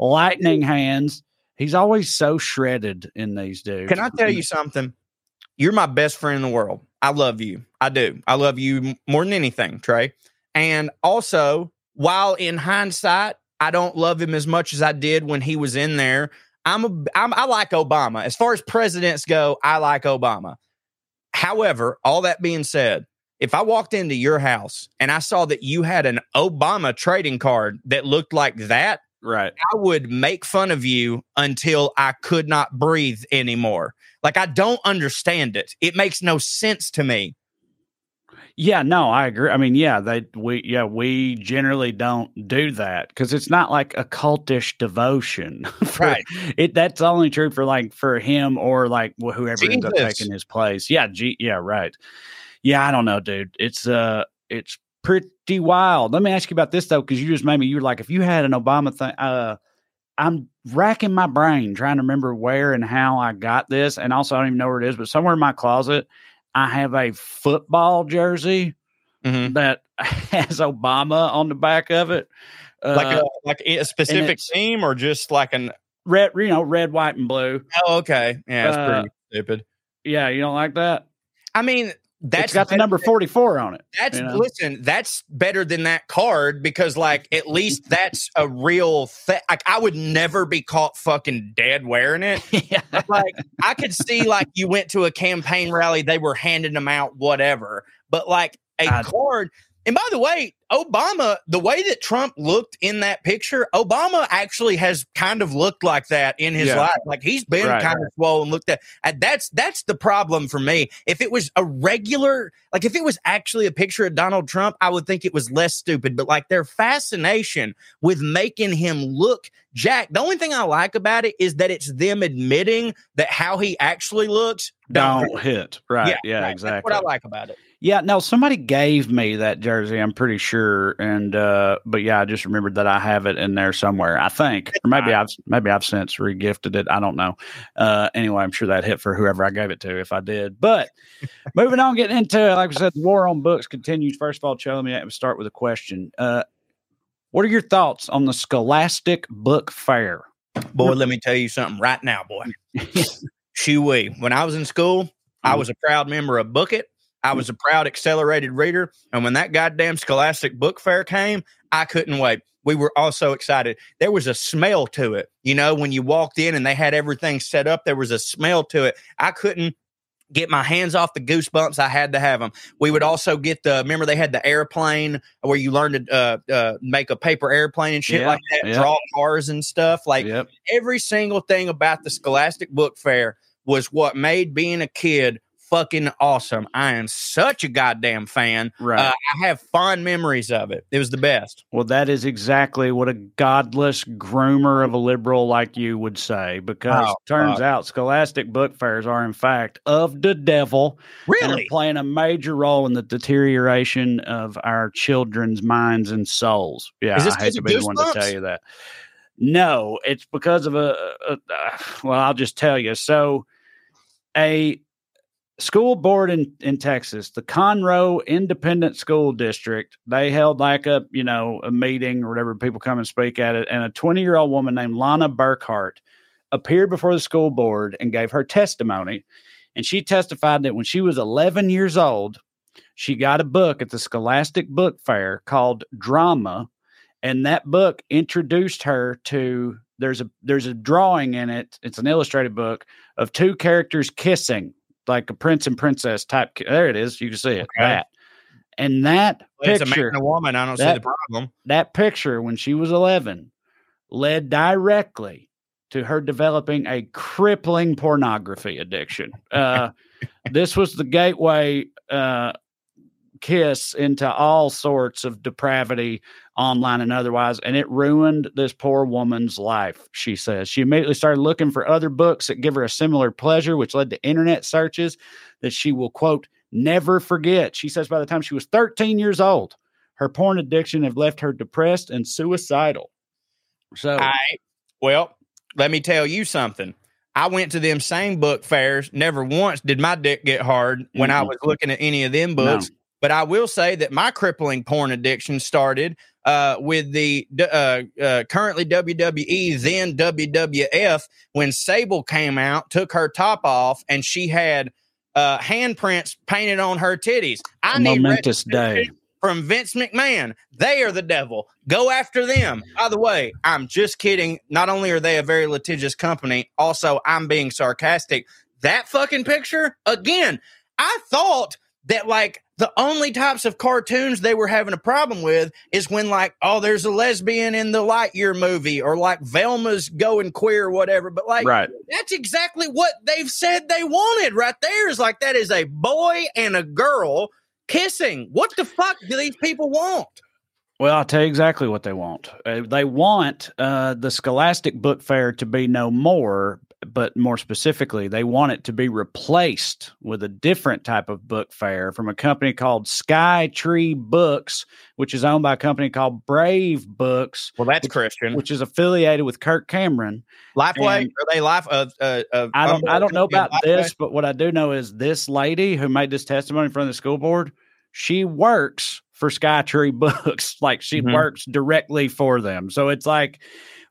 Lightning hands. He's always so shredded in these dudes. Can I tell you something? You're my best friend in the world. I love you. I do. I love you more than anything, Trae. And also, while in hindsight, I don't love him as much as I did when he was in there. I'm a I'm, I like Obama. As far as presidents go, I like Obama. However, all that being said, if I walked into your house and I saw that you had an Obama trading card that looked like that, Right. I would make fun of you until I could not breathe anymore. Like I don't understand it. It makes no sense to me. Yeah, no, I agree. I mean, yeah, they we yeah, we generally don't do that because it's not like a cultish devotion. for- Right. It that's only true for like for him or like wh- whoever ends up taking his place. Yeah, G, yeah, right. Yeah, I don't know, dude. It's uh it's pretty wild. Let me ask you about this though, because you just made me you were like, if you had an Obama thing, uh I'm racking my brain trying to remember where and how I got this. And also I don't even know where it is, but somewhere in my closet, I have a football jersey Mhm. that has Obama on the back of it. Uh, Like a like a specific team or just like an red, you know, red, white, and blue. oh okay. Yeah, that's Uh, pretty stupid. Yeah, you don't like that? I mean, that's it's got the number 44 on it. That's you know? listen. That's better than that card because, like, at least that's a real thing. Like, I would never be caught fucking dead wearing it. yeah. Like, I could see like you went to a campaign rally, they were handing them out, whatever. But like a I- card, And by the way, Obama, the way that Trump looked in that picture, Obama actually has kind of looked like that in his Yeah. life. Like he's been Right, kind of swollen, looked at. That's that's the problem for me. If it was a regular, like if it was actually a picture of Donald Trump, I would think it was less stupid. But like their fascination with making him look Jack. The only thing I like about it is that it's them admitting that how he actually looks Don't hit. Right. Yeah, right. exactly. That's what I like about it. Yeah, no, somebody gave me that jersey, I'm pretty sure. And uh but yeah, I just remembered that I have it in there somewhere, I think. Or maybe I've maybe I've since regifted it. I don't know. Uh anyway, I'm sure that hit for whoever I gave it to if I did. But moving on, getting into it, like I said, the war on books continues. First of all, Joe, let me start with a question. Uh what are your thoughts on the Scholastic Book Fair? Boy, let me tell you something right now, boy. Shoo-wee. When I was in school, I Mhm. was a proud member of Book It. I was a proud accelerated reader. And when that goddamn Scholastic Book Fair came, I couldn't wait. We were all so excited. There was a smell to it. You know, when you walked in and they had everything set up, there was a smell to it. I couldn't get my hands off the goosebumps. I had to have them. We would also get the, remember they had the airplane where you learned to uh, uh, make a paper airplane and shit Yeah, like that, yeah. draw cars and stuff. Like, yep. every single thing about the Scholastic Book Fair was what made being a kid fucking awesome. I am such a goddamn fan. Right. Uh, I have fond memories of it. It was the best. Well, that is exactly what a godless groomer of a liberal like you would say, because Oh, turns out scholastic book fairs are, in fact, of the devil and Really? playing a major role in the deterioration of our children's minds and souls. Yeah, I hate to be the one to tell you that. No, it's because of a, a, a well, I'll just tell you. So, a school board in, in Texas, the Conroe Independent School District, they held like a, you know, a meeting or whatever, people come and speak at it. And a 20 year old woman named Lana Burkhart appeared before the school board and gave her testimony. And she testified that when she was 11 years old, she got a book at the Scholastic Book Fair called Drama. And that book introduced her to there's a there's a drawing in it. It's an illustrated book of two characters kissing like a prince and princess type. There it is. You can see it. Okay. That and that Well, a picture, and a woman. I don't see the problem. that picture when she was 11 led directly to her developing a crippling pornography addiction. Uh, this was the gateway uh, kiss into all sorts of depravity online and otherwise, and it ruined this poor woman's life. She says she immediately started looking for other books that give her a similar pleasure, which led to internet searches that she will quote never forget. She says by the time she was 13 years old, her porn addiction had left her depressed and suicidal. So I well, let me tell you something. I went to them same book fairs. Never once did my dick get hard when I Mm-mm. was looking at any of them books. But I will say that my crippling porn addiction started uh, with the uh, uh, currently WWE, then WWF, when Sable came out, took her top off, and she had uh, handprints painted on her titties. I a need momentous day. from Vince McMahon. They are the devil. Go after them. By the way, I'm just kidding. Not only are they a very litigious company, also I'm being sarcastic. That fucking picture, again, I thought that like the only types of cartoons they were having a problem with is when like, oh, there's a lesbian in the Lightyear movie or like Velma's going queer or whatever. But like right. that's exactly what they've said they wanted right there is like that is a boy and a girl kissing. What the fuck do these people want? Well, I'll tell you exactly what they want. Uh, they want uh, the Scholastic Book Fair to be no more, but more specifically, they want it to be replaced with a different type of book fair from a company called Sky Tree Books, which is owned by a company called Brave Books, Well, that's Christian. which is affiliated with Kirk Cameron. Lifeway? and- Are they life of uh, uh, I don't I don't know about Lifeway? this, but what I do know is this lady who made this testimony in front of the school board, she works for Skytree Books. like she Mhm. works directly for them. So it's like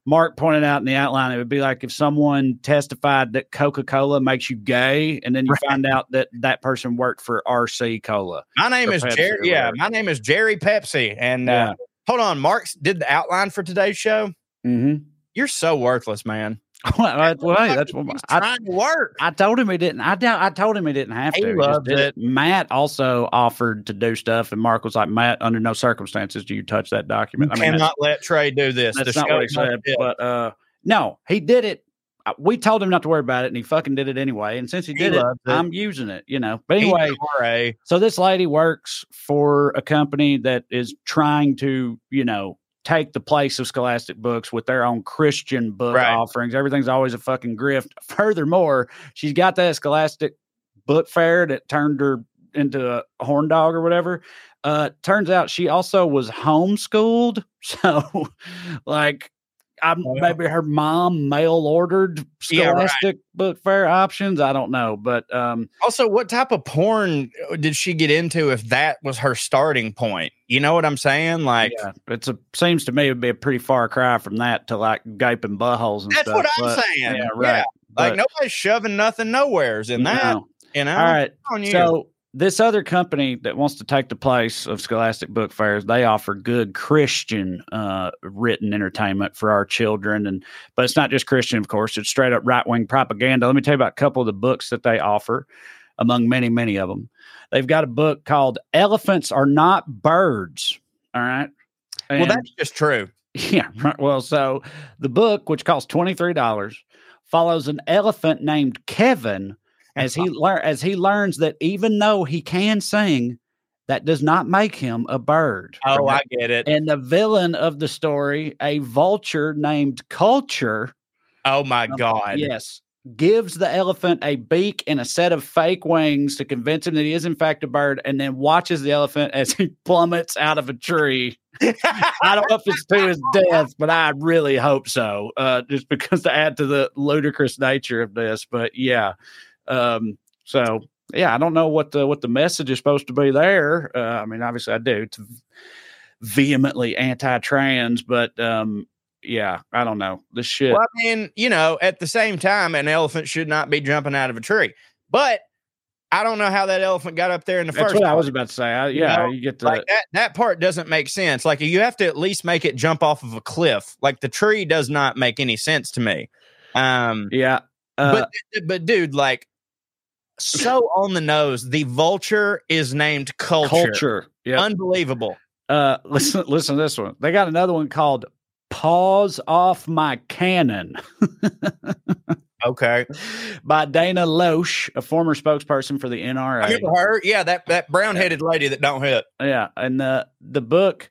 Mark pointed out in the outline, it would be like if someone testified that Coca Cola makes you gay, and then you find out that that person worked for RC Cola. My name is Pepsi Jerry. Yeah, my name is Jerry Pepsi. And Yeah. uh, hold on, Mark did the outline for today's show. Mm-hmm. You're so worthless, man. well, well, hey, that's what He's I, trying to work. I told him he didn't. I doubt. I told him he didn't have He to. loved did it. Matt also offered to do stuff, and Mark was like, "Matt, under no circumstances do you touch that document." You I mean, cannot let Trae do this. that's, not what he said. it. But uh, no, he did it. Uh, We told him not to worry about it, and he fucking did it anyway. And since he He did it, it. I'm using it. You know. But anyway, an so this lady works for a company that is trying to, you know, take the place of Scholastic Books with their own Christian book Right. offerings. Everything's always a fucking grift. Furthermore, she's got that Scholastic book fair that turned her into a horn dog or whatever. Uh, turns out she also was homeschooled. So, like, I'm, Well. maybe her mom mail ordered Yeah, right. Scholastic book fair options. I don't know, but um, Also, what type of porn uh, did she get into if that was her starting point? You know what I'm saying? Like, yeah, it's a seems to me it'd be a pretty far cry from that to like gaping buttholes and that's stuff. what I'm but- saying. Yeah, right. Like, But, nobody's shoving nothing nowheres in that. no. You know? All right. So this other company that wants to take the place of Scholastic Book Fairs, they offer good Christian uh, written entertainment for our children, and but it's not just Christian, of course. It's straight up right wing propaganda. Let me tell you about a couple of the books that they offer, among many, many of them. They've got a book called "Elephants Are Not Birds." All right. well, that's just true. yeah. Right. Well, so the book, which costs twenty three dollars, follows an elephant named Kevin as he lear- as he learns that even though he can sing, that does not make him a bird. Oh, I get it. and the villain of the story, a vulture named Culture, Oh my God. yes, gives the elephant a beak and a set of fake wings to convince him that he is in fact a bird, and then watches the elephant as he plummets out of a tree. I don't know if it's to his death, but I really hope so. Uh, just because to add to the ludicrous nature of this, but yeah. Um, so yeah, I don't know what the what the message is supposed to be there. Uh, I mean, obviously, I do. It's vehemently anti-trans, but um, yeah, I don't know the shit. Well, I mean, you know, at the same time, an elephant should not be jumping out of a tree. But I don't know how that elephant got up there in the That's first what I was about to say. I, You yeah, know, you get the Like that, that part doesn't make sense. Like you have to at least make it jump off of a cliff. Like the tree does not make any sense to me. Um, yeah. Uh, but but dude, like so on the nose, the vulture is named culture. culture. Yeah. Unbelievable. Uh, listen, listen to this one. They got another one called "Paws Off My Cannon" Okay. by Dana Loesch, a former spokesperson for the NRA. her. Yeah, that that brown headed lady that don't hit. Yeah, and the the book,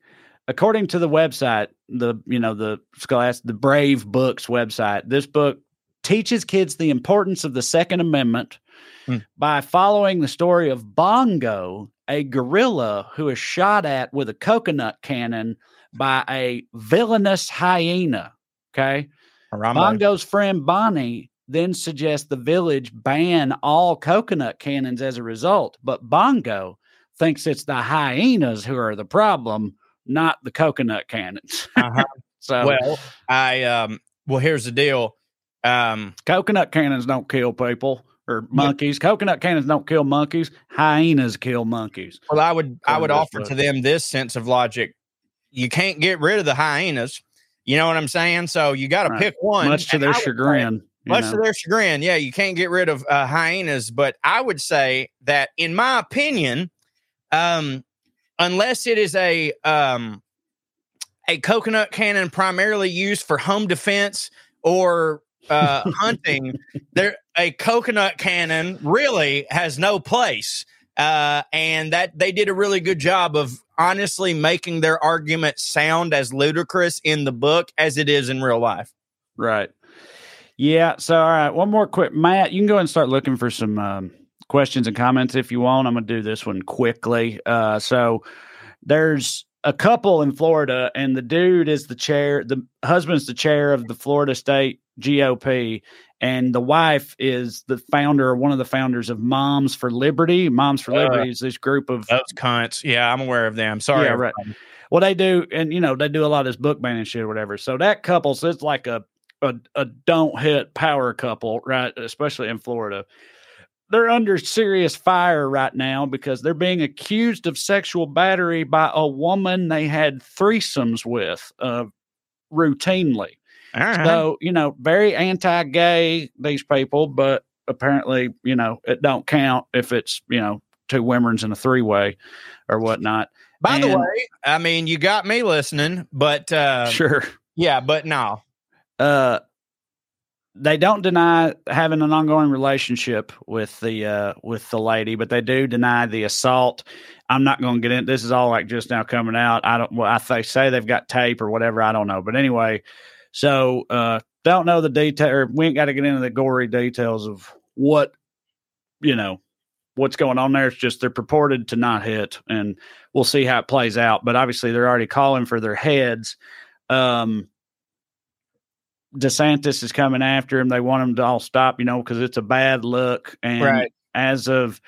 according to the website, the you know the Scholastic, the Brave Books website, this book teaches kids the importance of the Second Amendment Hmm. by following the story of Bongo, a gorilla who is shot at with a coconut cannon by a villainous hyena. Okay, Bongo's friend Bonnie then suggests the village ban all coconut cannons as a result, but Bongo thinks it's the hyenas who are the problem, not the coconut cannons. Uh-huh. so Well, I um. Well, here's the deal. Um. coconut cannons don't kill people or monkeys. Coconut cannons don't kill monkeys. Hyenas kill monkeys. Well, I would I would offer book. to them this sense of logic. You can't get rid of the hyenas. You know what I'm saying? So you got to Right. pick one. Much to their I say- chagrin. Much know. to their chagrin, yeah, you can't get rid of uh, hyenas. But I would say that, in my opinion, um, unless it is a um, a coconut cannon primarily used for home defense or uh, hunting, there a coconut cannon really has no place. Uh, and that they did a really good job of honestly making their argument sound as ludicrous in the book as it is in real life. Right. Yeah. So, all right. One more quick, Matt. You can go and start looking for some um, questions and comments if you want. I'm going to do this one quickly. Uh, so, there's a couple in Florida, and the dude is the chair. The husband's the chair of the Florida State GOP, and the wife is the founder or one of the founders of Moms for Liberty. Moms for Uh, Liberty is this group of Those cunts. Yeah, I'm aware of them. Sorry. Yeah, right. well, they do, and you know, they do a lot of this book banning shit or whatever. So that couple, so it's like a a, a don't hit power couple, right? Especially in Florida. They're under serious fire right now because they're being accused of sexual battery by a woman they had threesomes with uh, routinely. All right. So, you know, very anti-gay these people, but apparently, you know, it don't count if it's, you know, two women's in a three-way or whatnot. By the way, I mean you got me listening, but uh, sure. yeah, but no. Uh they don't deny having an ongoing relationship with the uh with the lady, but they do deny the assault. I'm not going to get in. This is all like just now coming out. I don't. Well, I they say they've got tape or whatever. I don't know. But anyway, so uh don't know the detail. Or we ain't got to get into the gory details of what you know what's going on there. It's just they're purported to not hit, and we'll see how it plays out. But obviously, they're already calling for their heads. Um, DeSantis is coming after him. They want him to all stop, you know, because it's a bad look. And Right. as of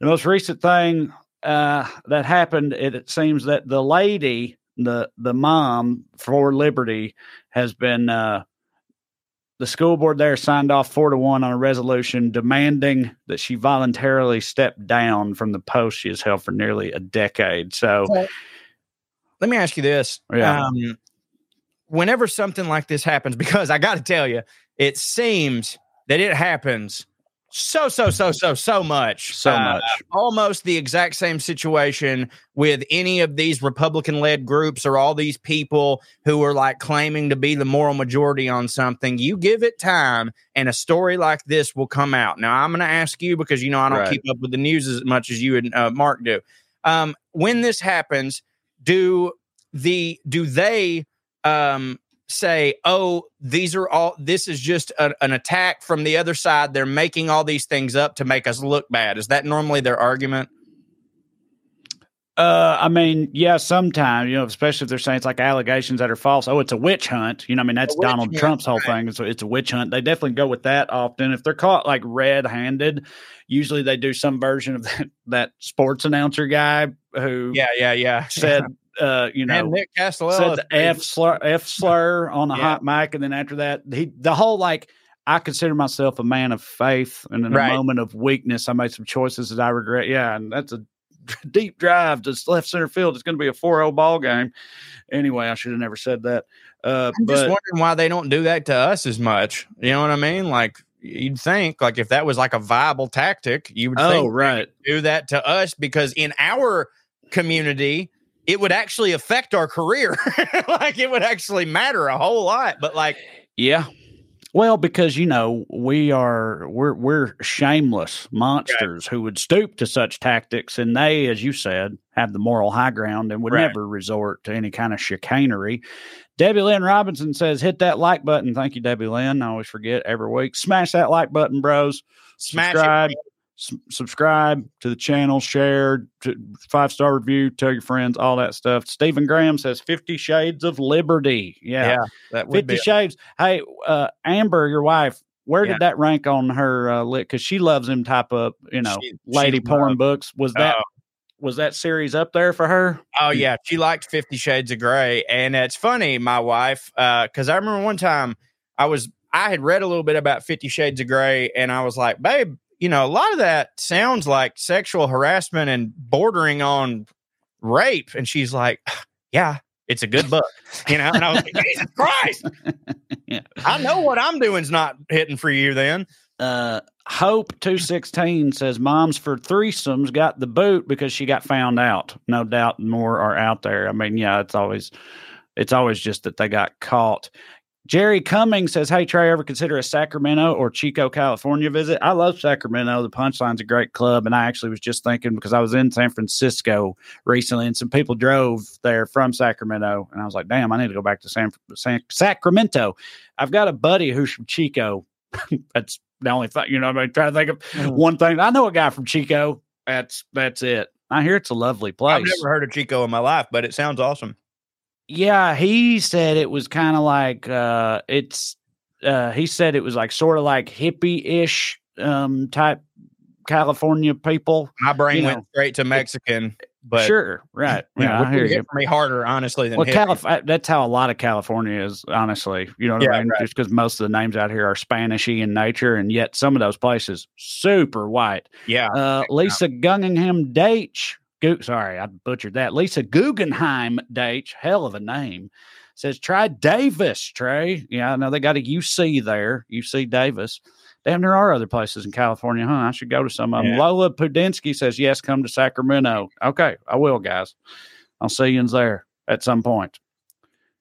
the most recent thing uh, that happened, it, it seems that the lady, the the mom for Liberty, has been uh, the school board there signed off four to one on a resolution demanding that she voluntarily step down from the post she has held for nearly a decade. So, Let me ask you this. Yeah. Um, whenever something like this happens, because I got to tell you, it seems that it happens so, so, so, so, so much. so Uh, much. almost the exact same situation with any of these Republican led groups or all these people who are like claiming to be the moral majority on something. You give it time, and a story like this will come out. Now, I'm going to ask you because you know I don't Right. keep up with the news as much as you and uh, Mark do. Um, when this happens, do the do they um, say, "Oh, these are all. This is just a, an attack from the other side. They're making all these things up to make us look bad." Is that normally their argument? Uh, I mean, yeah, sometimes, you know, especially if they're saying it's like allegations that are false. Oh, it's a witch hunt. You know, I mean, that's Donald hunt, Trump's whole right. thing. It's, it's a witch hunt. They definitely go with that often. If they're caught like red handed, usually they do some version of that, that sports announcer guy who Yeah, yeah, yeah. said, uh, you know, and Nick Castellella said the F slur, F slur on the Yeah. hot mic, and then after that, he the whole like I consider myself a man of faith, and in Right. a moment of weakness, I made some choices that I regret. Yeah, and that's a deep drive to left center field. It's going to be a 4-0 ball game. Anyway, I should have never said that. Uh, I'm just wondering why they don't do that to us as much. You know what I mean? Like you'd think, like if that was like a viable tactic, you would oh think right, do that to us because in our community it would actually affect our career like it would actually matter a whole lot but like yeah. Well, because you know we are we're we're shameless monsters who would stoop to such tactics, and they, as you said, have the moral high ground and would Right. never resort to any kind of chicanery. Debbie Lynn Robinson says, "Hit that like button." Thank you, Debbie Lynn. I always forget every week. Smash that like button, bros. smash subscribe, it s- subscribe to the channel, share, five star review, tell your friends, all that stuff. Stephen Graham says Fifty Shades of Liberty. Yeah, yeah that would Fifty Shades. Hey, uh, Amber, your wife. Where Yeah. did that rank on her uh, lit? Because she loves them type of you know She- lady porn loves- books. Was that Oh. was that series up there for her? Oh yeah, she liked Fifty Shades of Grey, and it's funny, my wife, because I remember one time I was I had read a little bit about Fifty Shades of Grey, and I was like, babe, you know, a lot of that sounds like sexual harassment and bordering on rape, and she's like, yeah. It's a good book, you know. And I was like, Jesus Christ! Yeah. I know what I'm doing's not hitting for you. Then uh Hope two sixteen says moms for threesomes got the boot because she got found out. No doubt more are out there. I mean, yeah, it's always it's always just that they got caught. Jerry Cummings says, Hey Trae, ever consider a Sacramento or Chico, California visit? I love Sacramento. The punchline's a great club. And I actually was just thinking because I was in San Francisco recently and some people drove there from Sacramento. And I was like, damn, I need to go back to San, San Sacramento. I've got a buddy who's from Chico. That's the only thing, you know, I'm trying to think of Mm. one thing. I know a guy from Chico. That's that's it. I hear it's a lovely place. I've never heard of Chico in my life, but it sounds awesome. Yeah, he said it was kind of like uh it's uh he said it was like sort of like hippie-ish um type California people. My brain You went know, straight to Mexican, but sure, right. Yeah, which I hear you. hit for me harder, honestly, than Well, hippie. Calif- that's how a lot of California is, honestly. You know what Yeah, I mean? right. Just because most of the names out here are Spanishy in nature, and yet some of those places super white. yeah. Uh, Lisa Gunningham Deitch Go- sorry, I butchered that. Lisa Guggenheim Date, hell of a name, says try Davis, Trae. Yeah, I know they got a UC there, UC Davis. Damn, there are other places in California, huh? I should go to some of them. Yeah. Lola Pudinsky says, yes, come to Sacramento. Okay, I will, guys. I'll see you in there at some point.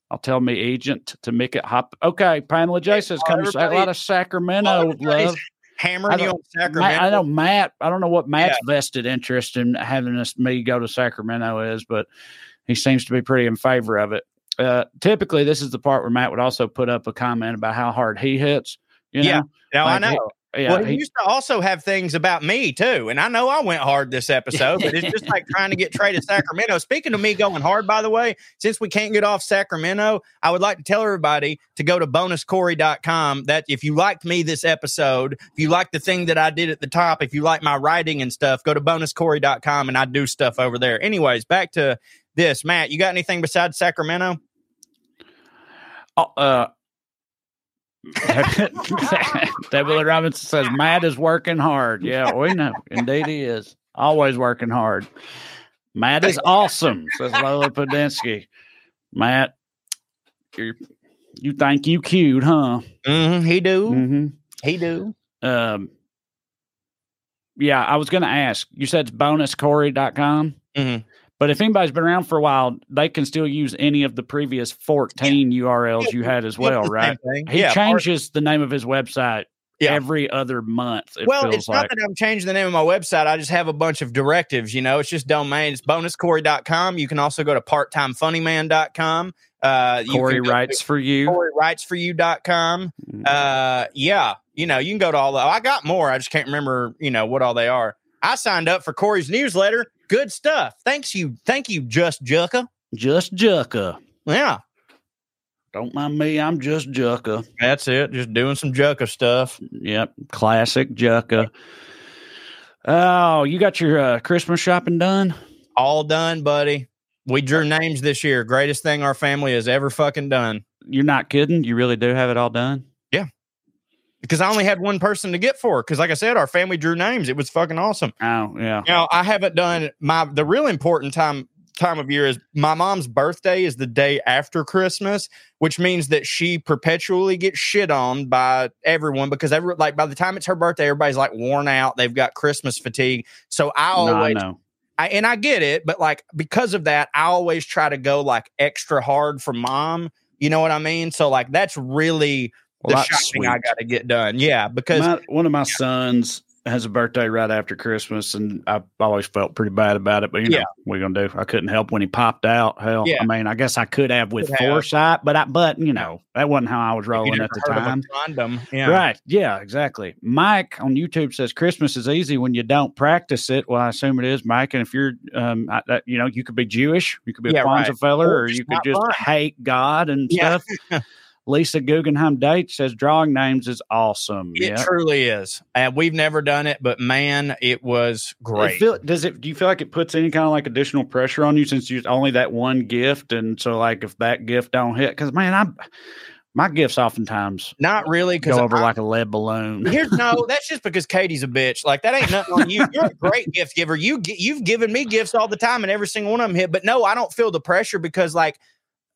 I'll tell me agent to make it hop. Okay, Pamela J says, come to a lot of Sacramento love. Hammering I you on Sacramento. I know Matt. I don't know what Matt's vested interest in having us me go to Sacramento is, but he seems to be pretty in favor of it. Uh, typically, this is the part where Matt would also put up a comment about how hard he hits. You know? Yeah, No, I Like, he- know. Yeah. well, he, he- used to also have things about me too, and I know I went hard this episode, but it's just like trying to get to Sacramento. Speaking of me going hard, by the way, since we can't get off Sacramento, I would like to tell everybody to go to bonuscorey.com. That if you liked me this episode, if you like the thing that I did at the top, if you like my writing and stuff, go to bonuscorey.com and I do stuff over there. Anyways, back to this, Matt. You got anything besides Sacramento? Oh, uh, Debbie Robinson says Matt is working hard. Yeah, we know. Indeed, he is. Always working hard. Matt is awesome, says Lola Podensky. Matt, you you think you cute, huh? Mm-hmm, he do. Mm-hmm. He do. Um, yeah, I was going to ask. You said it's bonuscorey.com. Mhm. But if anybody's been around for a while, they can still use any of the previous 14 URLs you had as well, right? He Yeah, changes the name of his website Yeah. every other month. It well, it's like. not that I'm changing the name of my website. I just have a bunch of directives, you know. It's just domain. It's bonuscorey.com. You can also go to parttimefunnyman.com. Uh, you Corey writes for you. to CoreyWritesForYou.com. Uh, yeah, you know, you can go to all the. I got more. I just can't remember, you know, what all they are. I signed up for Corey's newsletter. Good stuff. Thanks you. Thank you, Just Jucka. Just Jucka. Yeah, Don't mind me. I'm just Jucka. that's it. Just doing some Jucka stuff. Yep. Classic Jucka. Oh, you got your uh, Christmas shopping done? All done, buddy. We drew names this year. Greatest thing our family has ever fucking done. You're not kidding? You really do have it all done? Because I only had one person to get for. Because like I said, our family drew names. It was fucking awesome. Oh, yeah. Now I haven't done my the real important time time of year is my mom's birthday is the day after Christmas, which means that she perpetually gets shit on by everyone because every like by the time it's her birthday, everybody's like worn out. They've got Christmas fatigue. So I No, I always know. I, and I get it, but like because of that, I always try to go like extra hard for mom. You know what I mean? So like that's really Well, the shopping I got to get done. Yeah, because My, one of my sons has a birthday right after Christmas, and I always felt pretty bad about it. But you know, Yeah. are gonna do? I couldn't help when he popped out. Hell, Yeah. I mean, I guess I could have with Could have. foresight, but I, but you know, that wasn't how I was rolling at the heard of a time. condom. Yeah. Right. Yeah, exactly. Mike on YouTube says Christmas is easy when you don't practice it. Well, I assume it is, Mike. And if you're, um, I, that, you know, you could be Jewish, you could be Yeah, a Kwanzaa right. feller, Or or you could just fun. hate God and Yeah. stuff. Lisa Guggenheim Date says drawing names is awesome. It yeah. truly is. And we've never done it, but man, it was It great. feel, does it? Do you feel like it puts any kind of like additional pressure on you since you only that one gift, and so like if that gift don't hit, because man, I'm my gifts oftentimes Not really, because go over like a lead balloon. Here's no. That's just because Katie's a bitch. Like that ain't nothing on you. You're a great gift giver. You you've given me gifts all the time, and every single one of them hit. But no, I don't feel the pressure because like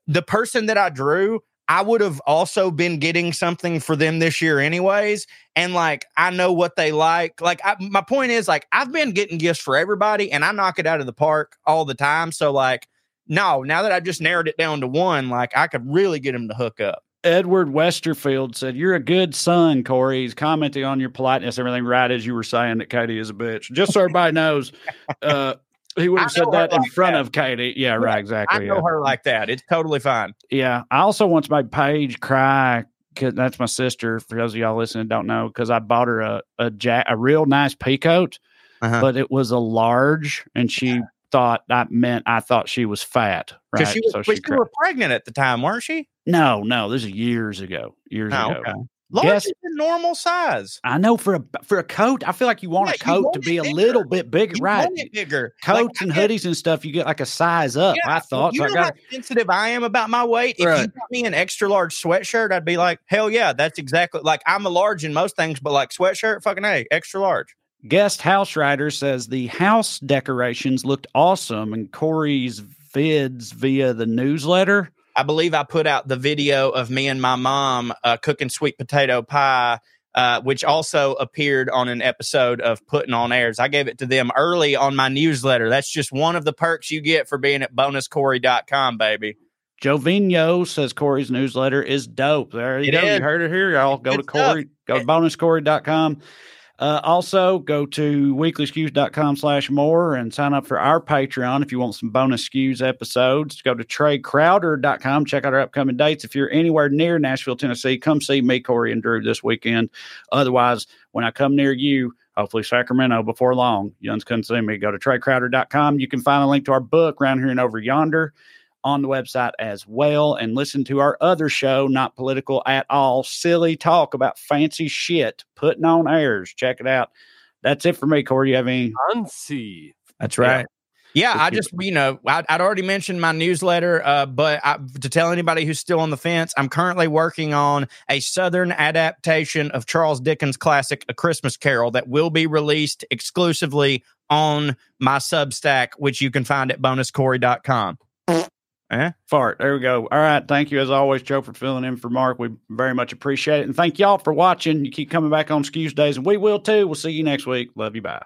the person that I drew, I would have also been getting something for them this year, anyways. And like I know what they like. Like I, my point is, like I've been getting gifts for everybody, and I knock it out of the park all the time. So like. No, now that I've just narrowed it down to one, like I could really get him to hook up. Edward Westerfield said, "You're a good son, Corey." He's commenting on your politeness, everything right as you were saying that Katie is a bitch. Just so everybody knows, uh, he would have said that in like front that. of Katie. Yeah, Yeah, right, I exactly. know yeah. her like that. It's totally fine. yeah, I also once made Paige cry because that's my sister. For those of y'all listening, don't know because I bought her a a jack, a real nice peacoat, Uh-huh. but it was a large, and she thought that meant I thought she was fat. Right, Because she was, so she you were pregnant at the time, weren't she? no, no, this is years ago. Years Oh, ago. okay. Large Yes. is the normal size. I know for a for a coat, I feel like you want Yeah, a coat want to be a little bit bigger, You right? bigger. Like, Coats and I get- hoodies and stuff, you get like a size up. Yeah, I thought You so. I know got how sensitive I am about my weight. If you got me an extra large sweatshirt, I'd be like, hell yeah, that's exactly like I'm a large in most things, but like sweatshirt, fucking a extra large. Guest House Writer says the house decorations looked awesome and Corey's vids via the newsletter. I believe I put out the video of me and my mom uh, cooking sweet potato pie, uh, which also appeared on an episode of Putting on Airs. I gave it to them early on my newsletter. That's just one of the perks you get for being at bonuscorey.com, baby. Jovino says Corey's newsletter is dope. There you It go. is. You heard it here. Y'all go to Corey, go to bonuscorey.com. Uh, also, go to weeklyskews.com slash more and sign up for our Patreon if you want some bonus skews episodes. Go to TraeCrowder.com. Check out our upcoming dates. If you're anywhere near Nashville, Tennessee, come see me, Corey, and Drew this weekend. Otherwise, when I come near you, hopefully Sacramento before long, you couldn't see me. Go to TraeCrowder.com. You can find a link to our book, Round Here and Over Yonder on the website as well and listen to our other show, not political at all, silly talk about fancy shit, putting on airs. Check it out. That's it for me, Corey. You have any? Fancy. That's right. Yeah, I just you know I'd, I'd already mentioned my newsletter, uh, but I, to tell anybody who's still on the fence, I'm currently working on a Southern adaptation of Charles Dickens' classic *A Christmas Carol* that will be released exclusively on my Substack, which you can find at bonuscorey.com. Eh? Fart. There we go. All right. Thank you, as always, Joe, for filling in for Mark. We very much appreciate it. And thank y'all for watching. You keep coming back on Excuse Days, and we will too. We'll see you next week. Love you. Bye.